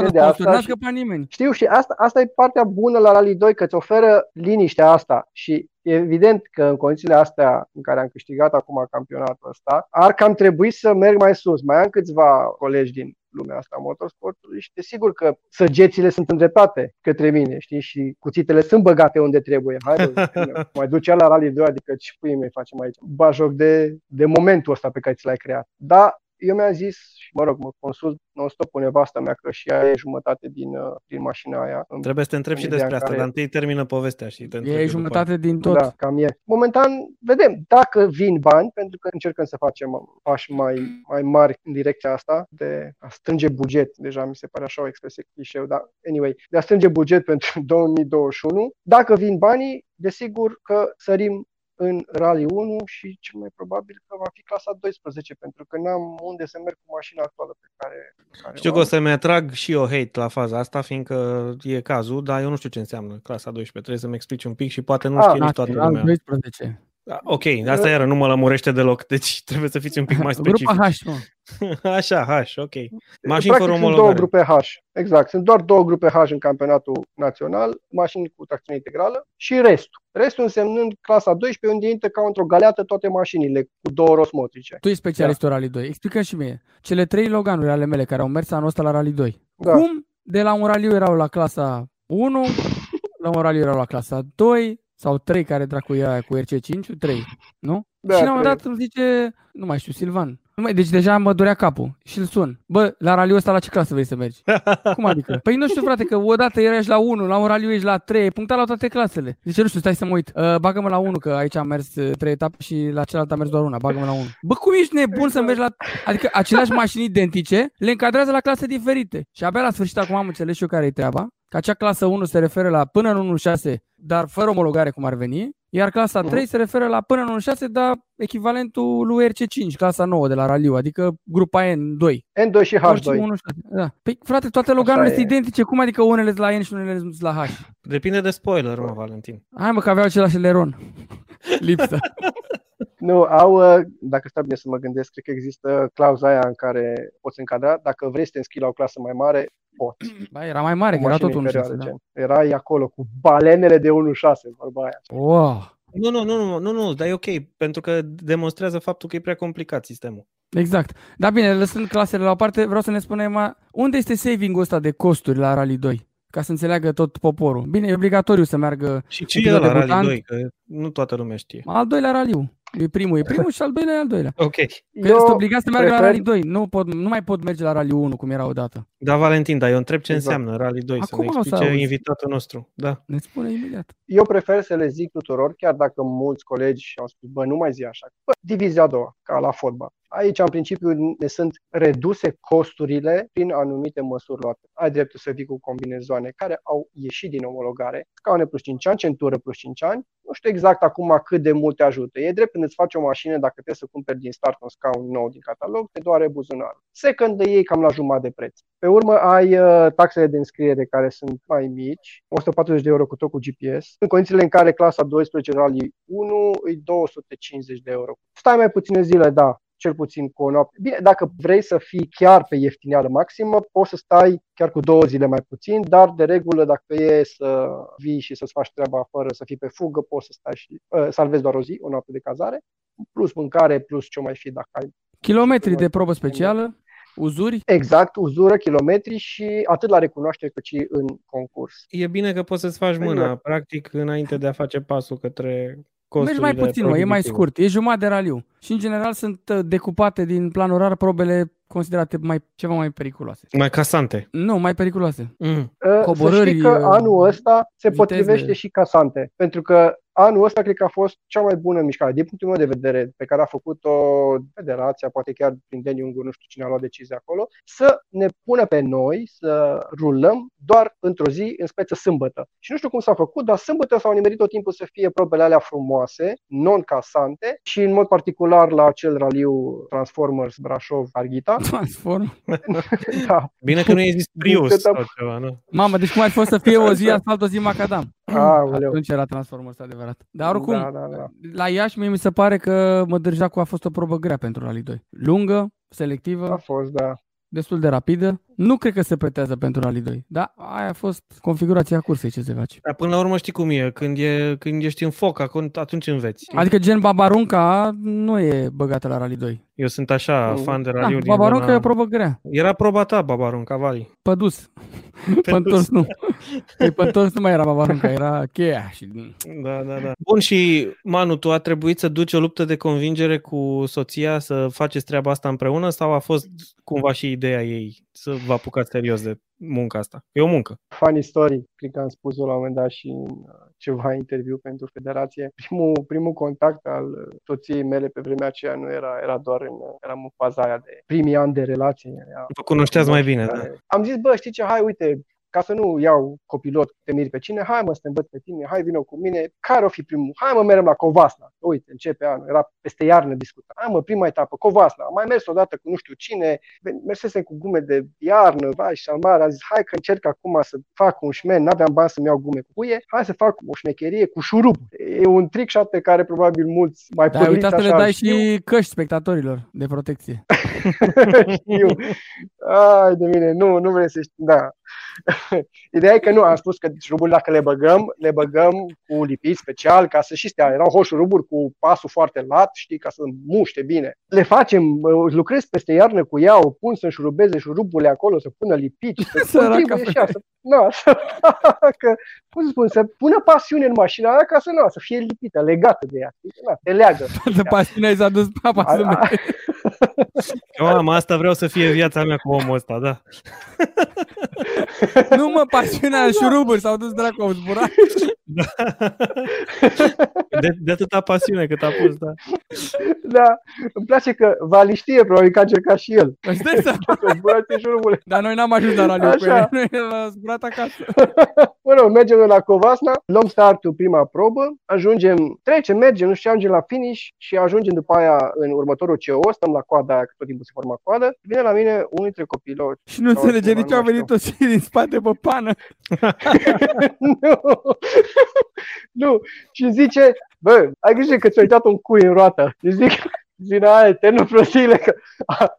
scap, sunt frate, fără conștient de sponsor, asta n-a și- scăpat nimeni. Știu și asta, asta e partea bună la Rally 2, că îți oferă liniștea asta și e evident că în condițiile astea în care am câștigat acum campionatul ăsta, ar cam trebui să merg mai sus. Mai am câțiva colegi din lumea asta a motorsportului și desigur că săgețile sunt îndreptate către mine, știi, și cuțitele sunt băgate unde trebuie. Hai, bă, bine, mai duce la Rally 2, adică ce pui mei facem aici? Bajoc de, de momentul ăsta pe care ți l-ai creat. Da, eu mi-am zis, și mă rog, mă consult non-stop cu nevasta mea că și ea e jumătate din, uh, din mașina aia. Îmi- Trebuie să te întreb și Ideea despre în asta, care- dar întâi termină povestea și te întreb E eu după jumătate din tot. Da, cam e. Momentan, vedem dacă vin bani, pentru că încercăm să facem pași mai, mai mari în direcția asta de a strânge buget. Deja mi se pare așa o expresie clișeu, dar anyway, de a strânge buget pentru 2021. Dacă vin banii, desigur că sărim în Rally 1 și cel mai probabil că va fi clasa 12, pentru că n-am unde să merg cu mașina actuală pe care, pe care Știu o că o am. să-mi atrag și eu hate la faza asta, fiindcă e cazul, dar eu nu știu ce înseamnă clasa 12. Trebuie să-mi explici un pic și poate nu Ah, știe nici toată Național lumea. 12. Da, Ok, asta iară nu mă lămurește deloc, deci trebuie să fiți un pic mai specific. Grupa H, mă. Așa, H, ok. Mașini Practic fără sunt două omologare. grupe H. Exact. Sunt doar două grupe H în campionatul național, mașini cu tracțiune integrală și restul. Restul însemnând clasa 12, unde intră ca într-o galeată toate mașinile cu două roți motrice. Tu ești specialistul Rally 2. Explică și mie. Cele trei loganuri ale mele care au mers anul ăsta la Rally 2. Da. Cum de la un raliu erau la clasa 1, la un raliu erau la clasa 2 sau 3 care dracu era aia cu RC5, 3, nu? Da, și la un moment trei. dat îmi zice, nu mai știu, Silvan. Nu mai, deci deja mă durea capul și îl sun. Bă, la raliul ăsta la ce clasă vrei să mergi? Cum adică? Păi nu știu, frate, că odată ești la 1, la un raliu ești la 3, ai punctat la toate clasele. Zice, nu știu, stai să mă uit. Uh, bagă-mă la 1, că aici am mers 3 etape și la celălalt am mers doar una. Bagă-mă la 1. Bă, cum ești nebun să mergi la... Adică aceleași mașini identice le încadrează la clase diferite. Și abia la sfârșit acum am înțeles și eu care e treaba. Că acea clasă 1 se referă la până în 1.6, dar fără omologare cum ar veni. Iar clasa Mhm. 3 se referă la până în 1.6, dar echivalentul lui RC5, clasa 9 de la Raliu, adică grupa N2. N2 și Orice H2. 1.6. Da. Păi, frate, toate loganurile e. sunt identice. Cum adică unele sunt la N și unele sunt la H? Depinde de spoiler, mă, Valentin. Hai mă, că aveau același leron. Lipsă. Nu, au, uh, dacă stau bine să mă gândesc, cred că există clauza aia în care poți încadra. Dacă vrei să te înscrii la o clasă mai mare, poți. Ba, era mai mare, Cu că era mașini tot 1.6. inferioare, Da. gen. Erai acolo cu balenele de 1.6, vorba aia. Wow. Nu, nu, nu, nu, nu, nu, dar e ok, pentru că demonstrează faptul că e prea complicat sistemul. Exact. Da, bine, lăsând clasele la o parte, vreau să ne spunem ma, unde este saving-ul ăsta de costuri la Rally 2? Ca să înțeleagă tot poporul. Bine, e obligatoriu să meargă Și ce Un e pilot la Rally debutant? 2? Că nu toată lumea știe. al doilea raliu. E primul, e primul și al doilea e al doilea. Ok. Că eu sunt obligat să meargă la prefer- Rally 2. Nu, pot, nu mai pot merge la Rally 1 cum era odată. Da, Valentin, dar eu întreb ce Exact. înseamnă Rally 2, Acum să ne o să explice auzi. invitatul nostru. Da. Ne spune imediat. Eu prefer să le zic tuturor, chiar dacă mulți colegi au spus, bă, nu mai zi așa. Bă, divizia a doua, ca la fotbal. Aici, în principiu, ne sunt reduse costurile prin anumite măsuri luate. Ai dreptul să vii cu combinezoane care au ieșit din omologare, scaune plus 5 ani, centură plus 5 ani. Nu știu exact acum cât de mult te ajută. E drept când îți faci o mașină, dacă trebuie să cumperi din start un scaun nou din catalog, te doare buzunarul. Second de ei cam la jumătate de preț. Pe urmă ai uh, taxele de înscriere care sunt mai mici, 140 de euro cu tot cu GPS. În condițiile în care clasa 12 Rally 1 e 250 de euro. Stai mai puține zile, da, cel puțin cu o noapte. Bine, dacă vrei să fii chiar pe ieftineală maximă, poți să stai chiar cu două zile mai puțin, dar de regulă dacă e să vii și să-ți faci treaba fără să fii pe fugă, poți să stai și uh, salvezi doar o zi, o noapte de cazare, plus mâncare, plus ce mai fi dacă ai. Kilometri de probă specială, uzuri? Exact, uzură, kilometri și atât la recunoaștere cât și în concurs. E bine că poți să-ți faci mâna, exact. practic, înainte de a face pasul către Mergi mai puțin, mă, e mai scurt, e jumătate de raliu. Și în general sunt uh, decupate din plan orar probele considerate mai, ceva mai periculoase. Mai casante. Nu, mai periculoase. Mm. Coborâri, să știi că uh, anul ăsta se viteze. potrivește și casante. Pentru că anul ăsta cred că a fost cea mai bună mișcare, din punctul meu de vedere, pe care a făcut-o federația, poate chiar prin Deni Ungur, nu știu cine a luat decizia acolo, să ne pună pe noi să rulăm doar într-o zi, în speță sâmbătă. Și nu știu cum s-a făcut, dar sâmbătă s-au nimerit tot timpul să fie probele alea frumoase, non-casante și în mod particular la acel raliu Transformers Brașov-Arghita. Transform? da. Bine că nu e zis Prius sau ceva, nu? Mamă, deci cum ar fost să fie o zi asfalt, o zi macadam? Aoleu. Atunci era Transformers adevărat. Dar oricum, da, da, da. la Iași mie mi se pare că Mădărjacu a fost o probă grea pentru Rally 2. Lungă, selectivă. A fost, da destul de rapidă. Nu cred că se pretează pentru Rally 2, dar aia a fost configurația cursei ce se face. Dar până la urmă știi cum e, când, e, când ești în foc, atunci înveți. Adică gen Babarunca nu e băgată la Rally 2. Eu sunt așa, mm. fan de Rally da, Babarunca zona... e o probă grea. Era proba ta, Babarunca, Vali. Pădus. Păntors nu. Păi Păntors nu mai era Babarunca, era cheia. Și... Da, da, da. Bun, și Manu, tu a trebuit să duci o luptă de convingere cu soția să faceți treaba asta împreună sau a fost cumva și ideea ei să vă apucați serios de munca asta? E o muncă. Funny story, cred că am spus-o la un moment dat și în uh, ceva interviu pentru federație. Primul, primul contact al uh, soției mele pe vremea aceea nu era, era doar în, uh, eram în faza aia de primii ani de relație. Vă cunoșteați mai bine, da. Am zis, bă, știi ce, hai, uite, ca să nu iau copilot te miri pe cine, hai mă să te învăț pe tine, hai vină cu mine, care o fi primul? Hai mă merem la Covasna. Uite, începe anul, era peste iarnă discutat. Hai mă, prima etapă, Covasna. Am mai mers odată cu nu știu cine, mersesem cu gume de iarnă, vai și amar, a zis, hai că încerc acum să fac un șmen, n-aveam bani să-mi iau gume cu cuie, hai să fac o șmecherie cu șurub. E un trick shot pe care probabil mulți mai da, uite să le dai știu. și căști spectatorilor de protecție. știu. Ai de mine, nu, nu vrei să știi, da. Ideea e că nu, am spus că șuruburile dacă le băgăm, le băgăm cu lipit special ca să și stea. Erau hoș șuruburi cu pasul foarte lat, știi, ca să muște bine. Le facem, lucrez peste iarnă cu ea, o pun să înșurubeze șuruburile acolo, să pună lipit, să contribuie și ea, să, na, să, că, cum să spun, să pună pasiune în mașina aia ca să, nu, să fie lipită, legată de ea. Na, te leagă. De pasiunea s-a dus papa să Eu asta vreau să fie viața mea cu omul ăsta, da. nu mă, pasiunea da. șuruburi s-au dus dracu, au zburat. Da. De, de atâta pasiune cât a pus, da. Da, îmi place că Vali știe, probabil că a încercat și el. Dar noi n-am ajuns la raliu cu el, noi am zburat acasă. Mă rog, mergem la Covasna, luăm startul prima probă, ajungem, trecem, mergem, nu știu, ajungem la finish și ajungem după aia în următorul CO, stăm la coada aia, că tot timpul se forma coadă, vine la mine unul dintre copilori. Și nu înțelege nici au venit toți din spate pe pană. nu. nu. Și zice, bă, ai grijă că ți-a uitat un cui în roată. Și zic, Zine aia, eternul prostile, că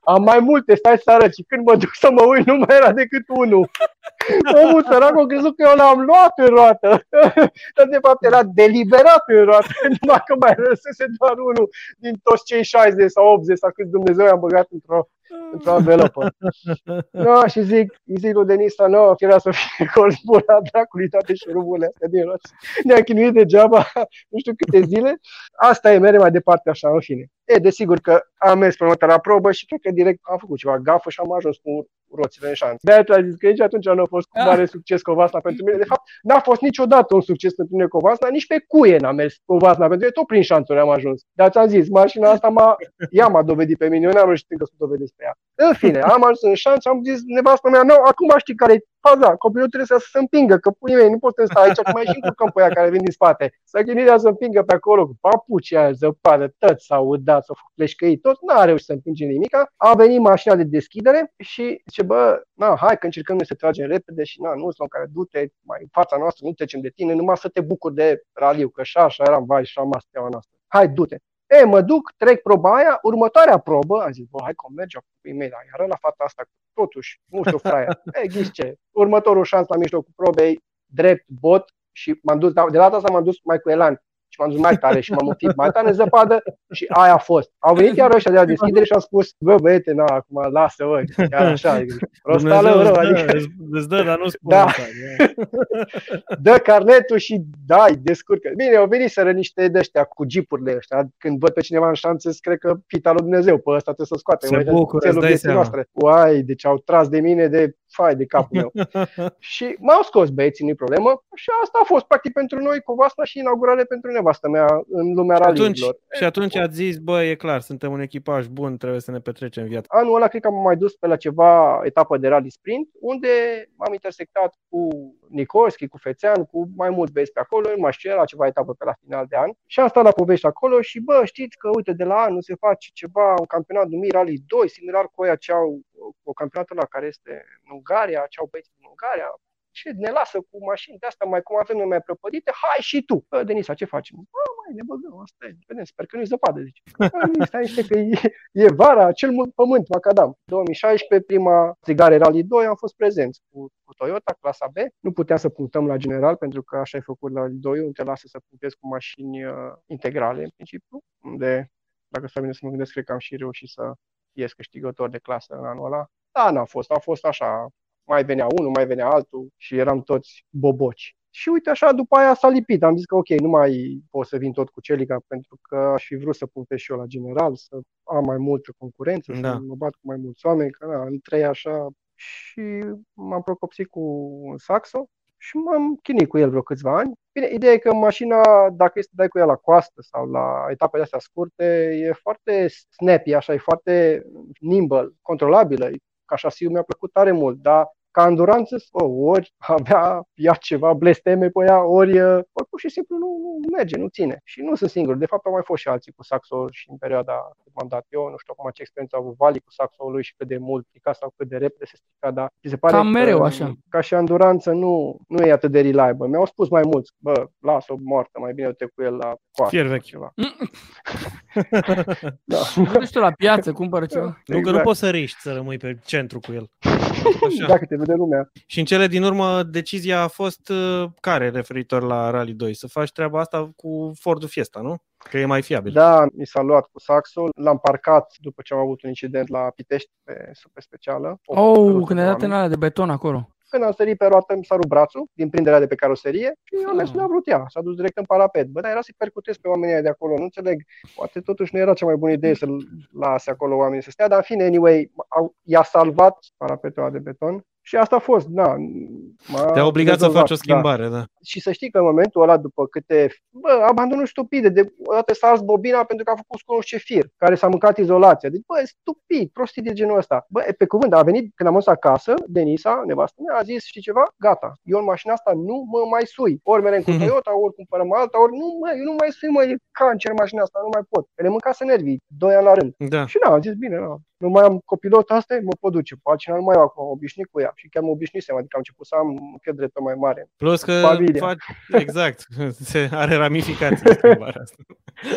am mai multe, stai sară, și când mă duc să mă uit, nu mai era decât unul. Omul sărac a crezut că eu l-am luat în roată. Dar de fapt era deliberat în roată, numai că mai răsese doar unul din toți cei 60 sau 80 sau cât Dumnezeu i-am băgat într-o într-o învelopă. No, și zic, îi zic lui Denisa, nu, no, era să fie colbura dracului toate șuruburile astea din roți. Ne-a chinuit degeaba nu știu câte zile. Asta e, mere mai departe așa, în fine. E, desigur că am mers pe la probă și cred că direct am făcut ceva gafă și am ajuns cu roțile în șanț. De-aia tu ai zis că nici atunci nu a fost cu mare succes Covasna pentru mine. De fapt, n-a fost niciodată un succes pentru mine Covasna, nici pe cuie n-a mers Covasna, pentru că tot prin șanțuri am ajuns. Dar ți-am zis, mașina asta m-a, ea m-a dovedit pe mine, eu n-am reușit încă să dovedesc pe ea. În fine, am ajuns în șanț, am zis nevastă mea, nu, acum știi care e faza, copilul trebuie să se împingă, că pui mei, nu poți să stai aici, acum mai și încurcăm pe aia care vin din spate. Să gândirea să împingă pe acolo cu papuci aia, zăpadă, tot s-au udat, s-au făcut pleșcăi, tot, n-a reușit să împinge nimica. A venit mașina de deschidere și zice, bă, na, hai că încercăm noi să tragem repede și na, nu sunt care du-te mai în fața noastră, nu trecem de tine, numai să te bucuri de raliu, că așa, așa eram, vai, și am steaua noastră. Hai, du-te. E, mă duc, trec proba aia, următoarea probă, am zis, bă, hai că merge cu e dar iar la fata asta, totuși, nu știu, fraia. E, ghiși ce, următorul șans la mijlocul probei, drept, bot, și m-am dus, de data asta m-am dus mai cu elan și m-am dus mai tare și m-am înfipt mai tare în zăpadă și aia a fost. Au venit iar ăștia de la deschidere și au spus, bă, băiete, na, acum lasă, bă, chiar așa, rostală rău, adică... Îți dă, dar nu spune da. Asta, dă carnetul și dai, descurcă. Bine, au venit să niște de ăștia cu jeepurile ăștia. Când văd pe cineva în șanțe, cred că pita lui Dumnezeu, pe ăsta trebuie să scoate. Se bucură, îți dai seama. Noastre. Uai, deci au tras de mine de fai de capul meu. și m-au scos băieții, nu problemă. Și asta a fost practic pentru noi Covasna și inaugurare pentru nevastă mea în lumea și atunci, și atunci ați zis, bă, e clar, suntem un echipaj bun, trebuie să ne petrecem viața. Anul ăla cred că am mai dus pe la ceva etapă de rally sprint, unde m-am intersectat cu Nikolski, cu Fețean, cu mai mulți băieți pe acolo, nu mai știu, era ceva etapă pe la final de an. Și am stat la povești acolo și, bă, știți că, uite, de la anul se face ceva, un campionat numit Rally 2, similar cu aia ce au o campionatul la care este în Ungaria, ce au băieți din Ungaria, ce ne lasă cu mașini de asta, mai cum avem noi mai prăpădite, hai și tu. Bă, Denisa, ce facem? Bă, mai ne băgăm, asta e, vedem, sper că nu-i zăpadă, zice. Stai niște că e, e vara, cel mult pământ, macadam. 2016, prima țigare Rally 2, am fost prezenți cu, cu Toyota, clasa B. Nu puteam să punctăm la general, pentru că așa ai făcut la Rally 2, unde te lasă să punctezi cu mașini uh, integrale, în principiu, unde, dacă să bine să mă gândesc, cred că am și reușit să ies câștigător de clasă în anul ăla. Da, n-a fost, a fost așa, mai venea unul, mai venea altul și eram toți boboci. Și uite așa, după aia s-a lipit. Am zis că ok, nu mai pot să vin tot cu Celica pentru că aș fi vrut să punctez și eu la general, să am mai multă concurență, da. să mă bat cu mai mulți oameni, că na, în trei așa. Și m-am procopsit cu un Saxo și m-am chinit cu el vreo câțiva ani. Bine, ideea e că mașina, dacă este dai cu ea la coastă sau la etapele astea scurte, e foarte snappy, așa, e foarte nimble, controlabilă. Ca șasiul mi-a plăcut tare mult, dar ca înduranță, oh, ori avea ia ceva blesteme pe ea, ori, ori pur și simplu nu, nu merge, nu ține. Și nu sunt singur. De fapt, au mai fost și alții cu saxo și în perioada de mandat eu. Nu știu acum ce experiență a avut Vali cu saxo lui și cât de mult strica sau cât de repede se strica, dar mi se pare Cam că, mereu așa. Ca și înduranță nu, nu e atât de reliable. Mi-au spus mai mulți, bă, las-o moartă, mai bine te cu el la coastă. Fier vechi. Ceva. da. Nu știu la piață, cumpără ceva. Exact. Nu că nu exact. poți să riști să rămâi pe centru cu el. Așa. Dacă te vede lumea. Și în cele din urmă, decizia a fost uh, care referitor la Rally 2? Să faci treaba asta cu Fordul Fiesta, nu? Că e mai fiabil. Da, mi s-a luat cu saxul, l-am parcat după ce am avut un incident la Pitești pe super specială. Oh, când ai dat în alea de beton acolo. Când am sărit pe roată, mi s-a rupt brațul din prinderea de pe caroserie și am mers ah. la vrut ea. S-a dus direct în parapet. Bă, dar era să-i percutez pe oamenii de acolo. Nu înțeleg. Poate totuși nu era cea mai bună idee să lase acolo oamenii să stea, dar în fine, anyway, au, i-a salvat parapetul de beton și asta a fost, da. Te-a obligat să faci o da. schimbare, da. da. Și să știi că în momentul ăla, după câte, bă, abandonul stupide, de dată s-a ars bobina pentru că a făcut cu ce fir, care s-a mâncat izolația. Deci, bă, stupid, prostii de genul ăsta. Bă, pe cuvânt, a venit, când am ajuns acasă, Denisa, nevastă mea, a zis, și ceva, gata, eu în mașina asta nu mă mai sui. Ori merem cu Toyota, ori cumpărăm alta, ori nu, mă, eu nu mai sui, mă, e cancer mașina asta, nu mai pot. Le mâncase nervii, doi ani la rând. Da. Și da, am zis, bine, da, nu mai am copilot asta, mă pot duce. Pe altcineva nu mai am acum, obișnuit cu ea. Și chiar mă obișnuisem, adică am început să am încredere tot mai mare. Plus că faci, exact, se are ramificații asta.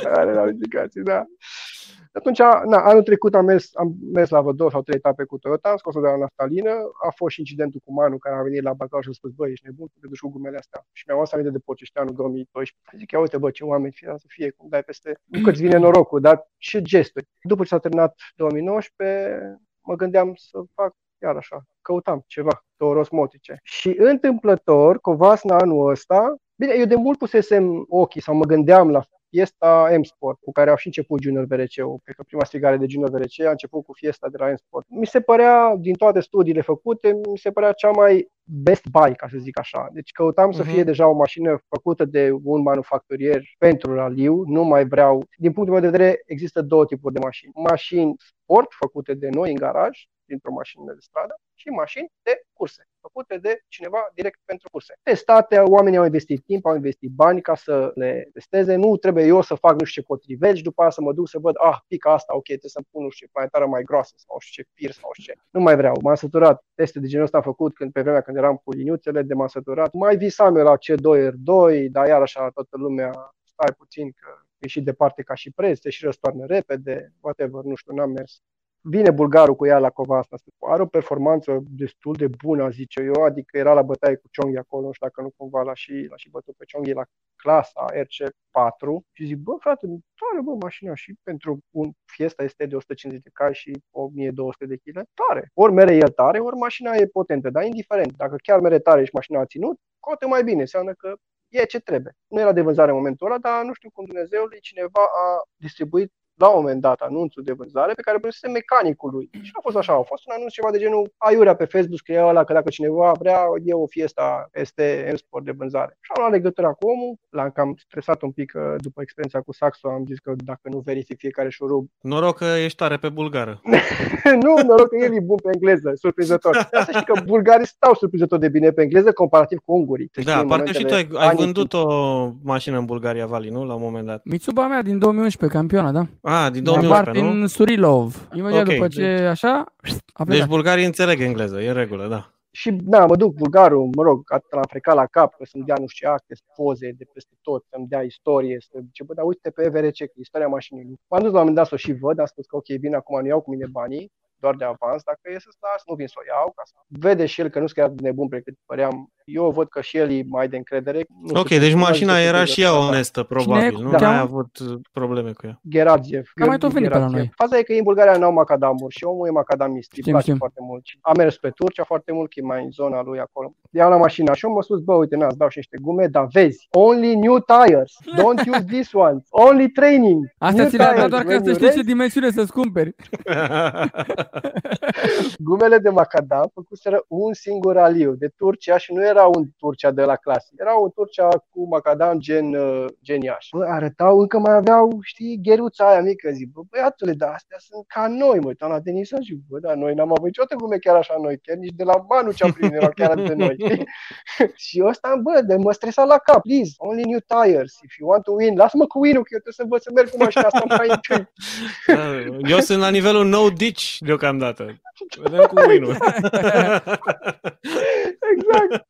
Are ramificații, da. Atunci, na, anul trecut am mers, am mers la vreo două sau trei etape cu Toyota, am scos-o de la naftalină, a fost și incidentul cu Manu care a venit la bagaj și a spus, băi, ești nebun, te duci cu gumele astea. Și mi-am luat de Pocești anul 2012. Zic, ia uite, bă, ce oameni fie să fie, cum dai peste, nu că-ți vine norocul, dar ce gesturi. După ce s-a terminat 2019, mă gândeam să fac iar așa, căutam ceva, două osmotice. Și întâmplător, Covasna anul ăsta, bine, eu de mult pusesem ochii sau mă gândeam la Fiesta M-Sport, cu care au și început Junior VRC-ul. Cred că prima strigare de Junior VRC a început cu Fiesta de la M-Sport. Mi se părea, din toate studiile făcute, mi se părea cea mai best buy, ca să zic așa. Deci căutam uh-huh. să mhm. fie deja o mașină făcută de un manufacturier pentru raliu. Nu mai vreau... Din punctul meu de vedere, există două tipuri de mașini. Mașini sport făcute de noi în garaj, dintr-o mașină de stradă, și mașini de curse făcute de cineva direct pentru curse. Testate, oamenii au investit timp, au investit bani ca să le testeze. Nu trebuie eu să fac nu știu ce potriveli și după aceea să mă duc să văd, ah, pica asta, ok, trebuie să-mi pun nu știu ce planetară mai groasă sau nu știu ce pir sau nu știu ce. Nu mai vreau. M-am săturat. Teste de genul ăsta am făcut când, pe vremea când eram cu liniuțele de m-am săturat. Mai visam eu la C2R2, dar iar așa toată lumea, stai puțin că e și departe ca și preț, se și răstoarnă repede, whatever, nu știu, n-am mers vine bulgarul cu ea la Covasna. Are o performanță destul de bună, zice eu, adică era la bătaie cu Cionghi acolo, nu știu dacă nu cumva l-a și, l-a și bătut pe Cionghi la clasa RC4 și zic, bă, frate, tare, bă, mașina și pentru un Fiesta este de 150 de cai și 1200 de kg, tare. Ori mere el tare, ori mașina e potentă, dar indiferent, dacă chiar mere tare și mașina a ținut, coate mai bine, înseamnă că e ce trebuie. Nu era de vânzare în momentul ăla, dar nu știu cum Dumnezeului cineva a distribuit la un moment dat anunțul de vânzare pe care plăsese mecanicului. Și a fost așa, a fost un anunț ceva de genul aiurea pe Facebook, scria ăla că dacă cineva vrea, e o fiesta este în sport de vânzare. Și am luat legătura cu omul, l-am cam stresat un pic după experiența cu Saxo, am zis că dacă nu verific fiecare șurub. Noroc că ești tare pe bulgară. nu, noroc că el e bun pe engleză, surprinzător. Dar să știi că bulgarii stau surprinzător de bine pe engleză comparativ cu ungurii. Da, parcă și tu ai, ai vândut o mașină în Bulgaria, Vali, nu? La un moment dat. Mitsuba mea din 2011, campioana, da? Ah, din 2011, nu? din Surilov. Imediat okay, după ce deci, așa... Deci bulgarii înțeleg engleză, e în regulă, da. Și da, mă duc bulgarul, mă rog, atât l-am frecat la cap, că să-mi dea nu știu ce acte, poze de peste tot, să-mi dea istorie, să zice, bă, dar uite pe VRC, că istoria mașinii. M-am dus la un moment dat să o și văd, am spus că ok, bine, acum nu iau cu mine banii, doar de avans, dacă e să las, nu vin să o iau, ca să vede și el că nu sunt chiar nebun pe cât păream. Eu văd că și el e mai de încredere. Nu ok, deci mașina era și ea onestă, probabil, Cine? nu? Da. N-ai avut uh, probleme cu ea. Geradziev. Cam mai tot venit pe la noi. Faza e că în Bulgaria n-au macadamuri și omul e macadamist, îi place știm. foarte mult. A mers pe Turcia foarte mult, că e mai în zona lui acolo. Iau la mașina și eu mă sus, bă, uite, na, dau și niște gume, dar vezi, only new tires, don't use this one, only training. Asta ți le-a dat doar ca să știi ce dimensiune să-ți cumperi. Gumele de macadam făcuseră un singur raliu de Turcia și nu era un Turcia de la clasă. Era un Turcia cu macadam gen, uh, gen Iași. Bă, arătau, încă mai aveau, știi, gheruța aia mică. Zic, bă, băiatule, dar astea sunt ca noi, mă. Uitam la Denisa și bă, dar noi n-am avut niciodată gume chiar așa noi, chiar nici de la Manu cea primit era chiar de noi. și ăsta, bă, de mă stresa la cap, please, only new tires, if you want to win, lasă-mă cu win că eu trebuie să văd să merg cu mașina asta mai întâi. Da, eu sunt la nivelul no ditch deocamdată. Vedem cu win exact.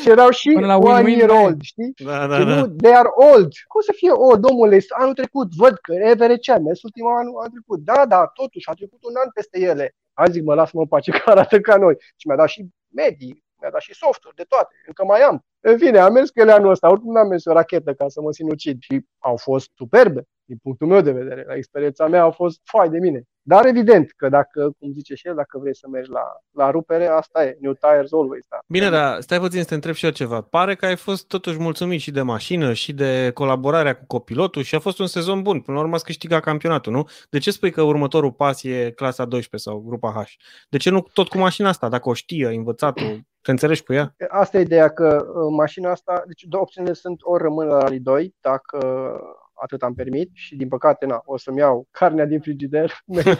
Și erau și la one win, year old, știi? Da, da, da. Nu, they are old. Cum să fie old, omule? Anul trecut, văd că EVRC a mers ultimul an, anul trecut. Da, da, totuși, a trecut un an peste ele. Am zic, mă, lasă-mă în pace că arată ca noi. Și mi-a dat și medii, mi-a dat și softuri de toate. Încă mai am. În fine, am mers cu ele anul ăsta. Oricum n-am mers o rachetă ca să mă sinucid. Și au fost superbe, din punctul meu de vedere. La experiența mea au fost fai de mine. Dar evident că dacă, cum zice și el, dacă vrei să mergi la, la rupere, asta e, new tires always. Da. Bine, dar stai puțin să te întreb și eu ceva. Pare că ai fost totuși mulțumit și de mașină și de colaborarea cu copilotul și a fost un sezon bun. Până la urmă ați câștigat campionatul, nu? De ce spui că următorul pas e clasa 12 sau grupa H? De ce nu tot cu mașina asta? Dacă o știi, ai învățat-o, te înțelegi cu ea? Asta e ideea, că uh, mașina asta, deci două opțiunile sunt ori rămân la Rally 2, dacă atât am permit și din păcate na, o să-mi iau carnea din frigider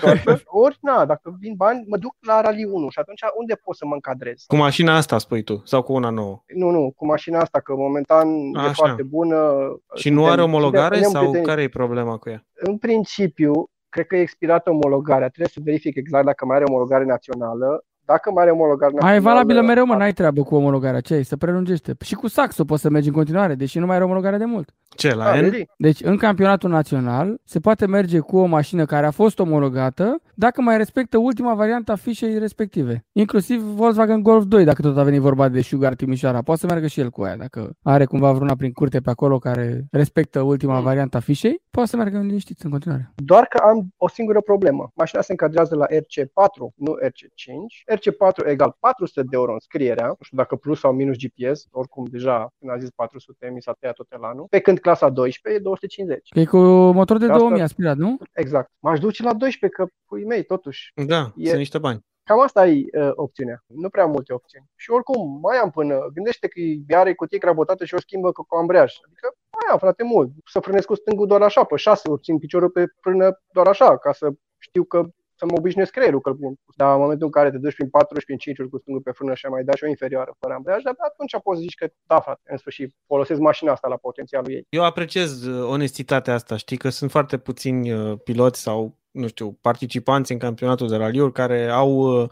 ori na, dacă vin bani, mă duc la Rally 1 și atunci unde pot să mă încadrez? Cu mașina asta spui tu sau cu una nouă? Nu, nu, cu mașina asta, că momentan Așa. e foarte bună. Și nu are omologare sau care e problema cu ea? În principiu, cred că e expirată omologarea. Trebuie să verific exact dacă mai are omologare națională. Dacă mai are omologare națională... Mai e valabilă mereu, mă, n-ai treabă cu omologarea. Ce Se prelungește. Și cu saxul poți să mergi în continuare, deși nu mai are omologare de mult. Ce, la A, N? Deci, în campionatul național se poate merge cu o mașină care a fost omologată dacă mai respectă ultima variantă a fișei respective. Inclusiv Volkswagen Golf 2, dacă tot a venit vorba de Sugar Timișoara. Poate să meargă și el cu aia. Dacă are cumva vreuna prin curte pe acolo care respectă ultima mm. variantă a fișei, poate să meargă în liniștit în continuare. Doar că am o singură problemă. Mașina se încadrează la RC4, nu RC5. RC4 egal 400 de euro înscrierea, nu știu dacă plus sau minus GPS, oricum deja când a zis 400 mi s-a tăiat tot elanul. Pe când clasa 12 e 250. E cu motor de 2000 aspirat, nu? Exact. M-aș duce la 12, că pui mei, totuși. Da, e... sunt niște bani. Cam asta e uh, opțiunea. Nu prea multe opțiuni. Și oricum, mai am până, gândește că are cutie crabotată și o schimbă cu ambreiaj. Adică mai am, frate, mult. Să frânesc cu stângul doar așa, pe șase ori țin piciorul pe frână doar așa, ca să știu că să mă obișnuiesc creierul că Dar în momentul în care te duci prin 4 și prin 5 uri cu stângul pe frână și mai dai și o inferioară fără ambreiaj, dar atunci poți să zici că da, frate, în sfârșit, folosesc mașina asta la potențialul ei. Eu apreciez uh, onestitatea asta, știi, că sunt foarte puțini uh, piloți sau, nu știu, participanți în campionatul de raliuri care au uh,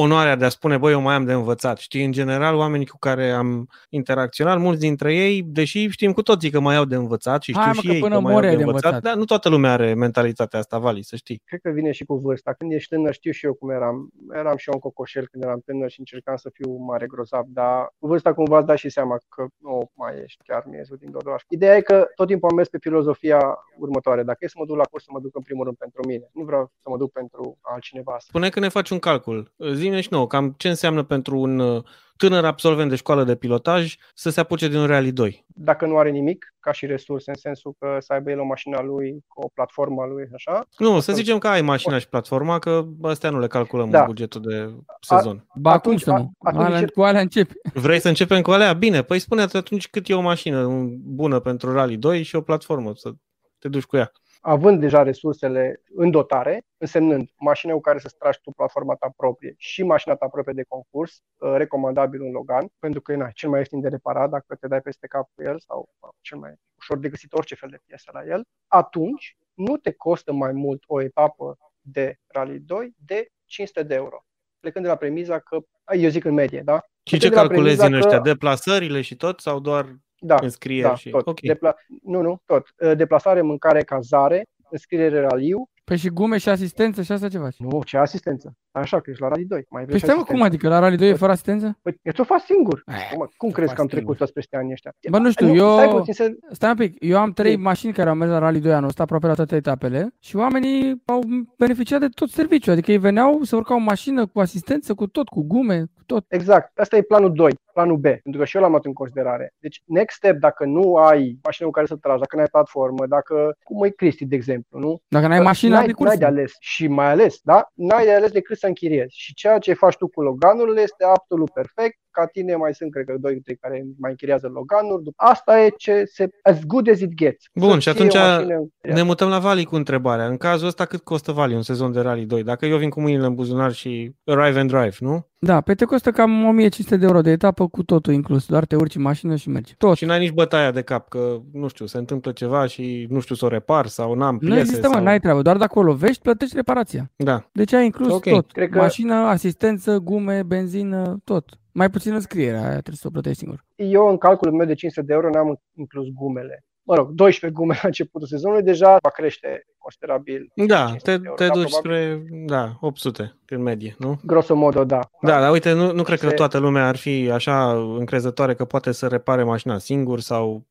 onoarea de a spune, băi, eu mai am de învățat. Știi, în general, oamenii cu care am interacționat, mulți dintre ei, deși știm cu toții că mai au de învățat și știu Hai, mă, și că ei până că mai mori au ai de de învățat, învățat. dar nu toată lumea are mentalitatea asta, Vali, să știi. Cred că vine și cu vârsta. Când ești tânăr, știu și eu cum eram. Eram și eu un cocoșel când eram tânăr și încercam să fiu mare grozav, dar cu vârsta cumva îți dai și seama că nu mai ești chiar miezul din Dodoaș. Ideea e că tot timpul am mers pe filozofia următoare. Dacă e să mă duc la curs, să mă duc în primul rând pentru mine. Nu vreau să mă duc pentru altcineva. Spune că ne faci un calcul. Zine și nouă, cam ce înseamnă pentru un uh, tânăr absolvent de școală de pilotaj să se apuce de un Rally 2. Dacă nu are nimic, ca și resurse, în sensul că să aibă el o mașină a lui, cu o platformă a lui, așa. Nu, să zicem că ai mașina și platforma, că astea nu le calculăm Da. în bugetul de sezon. Ba Atunci- cum să nu? atunci Alea, încep- cu alea începi. Vrei să începem cu alea? Bine, păi spune-te atunci cât e o mașină un- bună pentru Rally 2 și o platformă, să te duci cu ea. Având deja resursele în dotare, însemnând mașina cu care să tragi tu platforma ta proprie și mașina ta proprie de concurs, uh, recomandabil un Logan, pentru că e na, cel mai ieftin de reparat dacă te dai peste cap cu el sau uh, cel mai ușor de găsit orice fel de piesă la el, atunci nu te costă mai mult o etapă de Rally 2 de 500 de euro. Plecând de la premiza că, eu zic în medie, da? Și ce Plecând de la calculezi premiza în ăștia? că- Deplasările și tot sau doar Da, înscrieri? da, și... tot. Ok. Depla- nu, nu, tot. Uh, Deplasare, mâncare, cazare, înscriere raliu, Păi și gume și asistență și asta ce faci? Nu, ce asistență. Așa că ești la Rally 2. Mai vrei Păi și stai mă, asistență? cum adică? La Rally 2 e fără asistență? Păi, eu ți-o fac singur. Eh, Cum, cum ți-o crezi faci că am singur. trecut toți peste anii ăștia? Bă, nu știu, nu, eu- Stai puțin să... Stai un pic, eu am trei Zi. mașini care au mers la Rally 2 anul ăsta, aproape la toate etapele și oamenii au beneficiat de tot serviciul, adică ei veneau să urcau o mașină cu asistență, cu tot, cu gume, cu tot. Exact. Asta e planul 2, planul B, pentru că și eu l-am luat în considerare. Deci, next step, dacă nu ai mașină cu care să tragi, dacă nu ai platformă, dacă, cum e Cristi, de exemplu, nu? Dacă n-ai Că mașina n-ai, de n-ai curs. de ales. Și mai ales, da? N-ai de ales decât să închiriezi. Și ceea ce faci tu cu Loganurile este absolut perfect. Ca tine mai sunt, cred că, doi trei care mai închiriază Loganuri. Asta e ce se... As good as it gets. Bun, Să și fie o atunci mașină Ne mutăm la Vali cu întrebarea. În cazul ăsta, cât costă Vali un sezon de Rally 2? Dacă eu vin cu mâinile în buzunar și arrive and drive, nu? Da, pe te costă cam 1500 de euro de etapă cu totul inclus, doar te urci în mașină și mergi. Tot. Și n-ai nici bătaia de cap, că, nu știu, se întâmplă ceva și nu știu să o repar sau n-am piese. Nu există, mă, sau... n-ai treabă, doar dacă o lovești, plătești reparația. Da. Deci ai inclus Ok. tot. Cred că- Mașină, asistență, gume, benzină, tot. Mai puțin înscrierea, aia trebuie să o plătești singur. Eu, în calculul meu de 500 de euro, n-am inclus gumele. Mă rog, 12 gume la începutul sezonului, deja va crește considerabil. Da, 500 te, de euro, te da, duci probabil. spre, da, 800 în medie, nu? Grosomodo, da. Da, dar uite, nu, nu cred că Se- toată lumea ar fi așa încrezătoare că poate să repare mașina singur sau,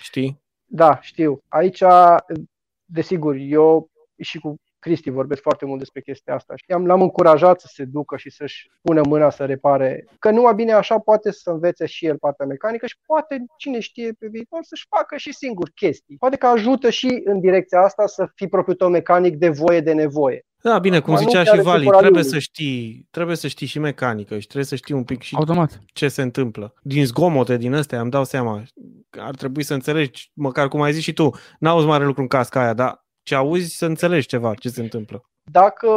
știi? Da, știu. Aici, desigur, eu și cu Cristi vorbesc foarte mult despre chestia asta. Și am, l-am încurajat să se ducă și să-și pună mâna să repare. Că numai bine așa poate să învețe și el partea mecanică și poate, cine știe pe viitor, să-și facă și singur chestii. Poate că ajută și în direcția asta să fii propriul tău mecanic de voie de nevoie. Da, bine, cum Acum, nu zicea chiar și în Vali, timpul trebuie raliului. să știi, trebuie să știi și mecanică și trebuie să știi un pic și Automat. ce se întâmplă. Din zgomote din astea îmi dau seama. Ar trebui să înțelegi, măcar cum ai zis și tu, n-auzi mare lucru în casca aia, dar ce auzi să înțelegi ceva, ce se întâmplă. Dacă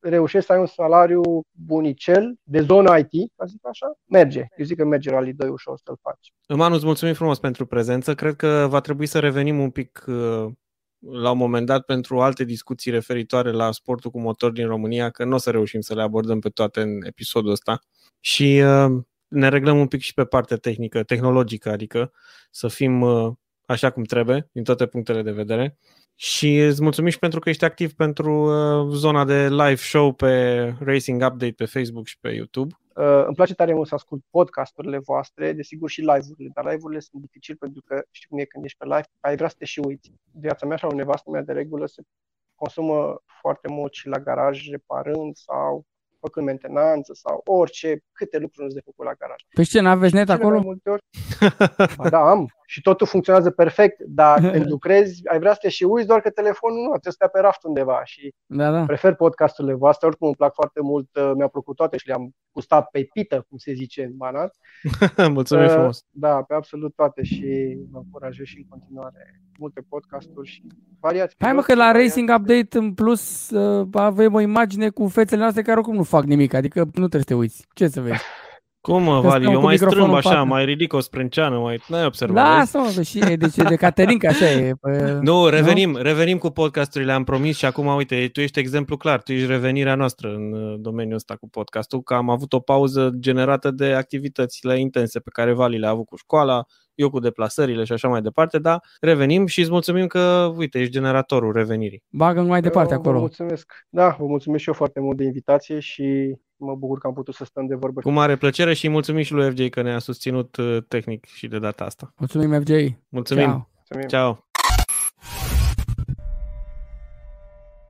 reușești să ai un salariu bunicel de zonă IT, ca să zic așa, merge. Eu zic că merge Rally 2 ușor să-l faci. Manu, îți mulțumim frumos pentru prezență. Cred că va trebui să revenim un pic uh, la un moment dat pentru alte discuții referitoare la sportul cu motor din România, că nu o să reușim să le abordăm pe toate în episodul ăsta. Și uh, ne reglăm un pic și pe partea tehnică, tehnologică, adică să fim uh, așa cum trebuie, din toate punctele de vedere. Și îți mulțumim și pentru că ești activ pentru uh, zona de live show pe Racing Update pe Facebook și pe YouTube. Uh, îmi place tare mult să ascult podcasturile voastre, desigur și live-urile, dar live-urile sunt dificil pentru că știi cum e când ești pe live, ai vrea să te și uiți. Viața mea sau nevastă mea de regulă se consumă foarte mult și la garaj reparând sau făcând mentenanță sau orice, câte lucruri nu de făcut la garaj. Pe ce, n-aveți net Cele acolo? Mai multe ori, ba, da, am. Și totul funcționează perfect, dar când lucrezi, ai vrea să te și uiți, doar că telefonul nu, trebuie să stea pe raft undeva și Da, da. prefer podcasturile voastre, oricum îmi plac foarte mult, uh, mi-au plăcut toate și le-am gustat pe pită, cum se zice în banat. mulțumim Uh, frumos! Da, pe absolut toate și vă încurajez și în continuare multe podcasturi și variați. Hai mă că la Racing Update în plus uh, avem o imagine cu fețele noastre care oricum nu fac nimic, adică nu trebuie să te uiți. Ce să vezi? Cum mă, Că Vali? stăm Eu cu mai strâmb microfonul în așa, față. mai ridic o sprânceană, mai... N-ai observat, vezi? Lasă-mă, că și e, deci e de Caterinca, așa e. Pă, Nu, revenim, revenim cu podcasturile, am promis și acum, uite, tu ești exemplu clar, tu ești revenirea noastră în uh, domeniul ăsta cu podcastul, că am avut o pauză generată de activitățile intense pe care Vali le-a avut cu școala, eu cu deplasările și așa mai departe, dar revenim și îți mulțumim că, uite, ești generatorul revenirii. Bagă mai departe Eu Vă acolo. mulțumesc. Da, vă mulțumesc și eu foarte mult de invitație și mă bucur că am putut să stăm de vorbă. Cu mare plăcere și mulțumim și lui FJ că ne-a susținut uh, tehnic și de data asta. Mulțumim, FJ. Mulțumim! Ciao. Mulțumim. Ciao.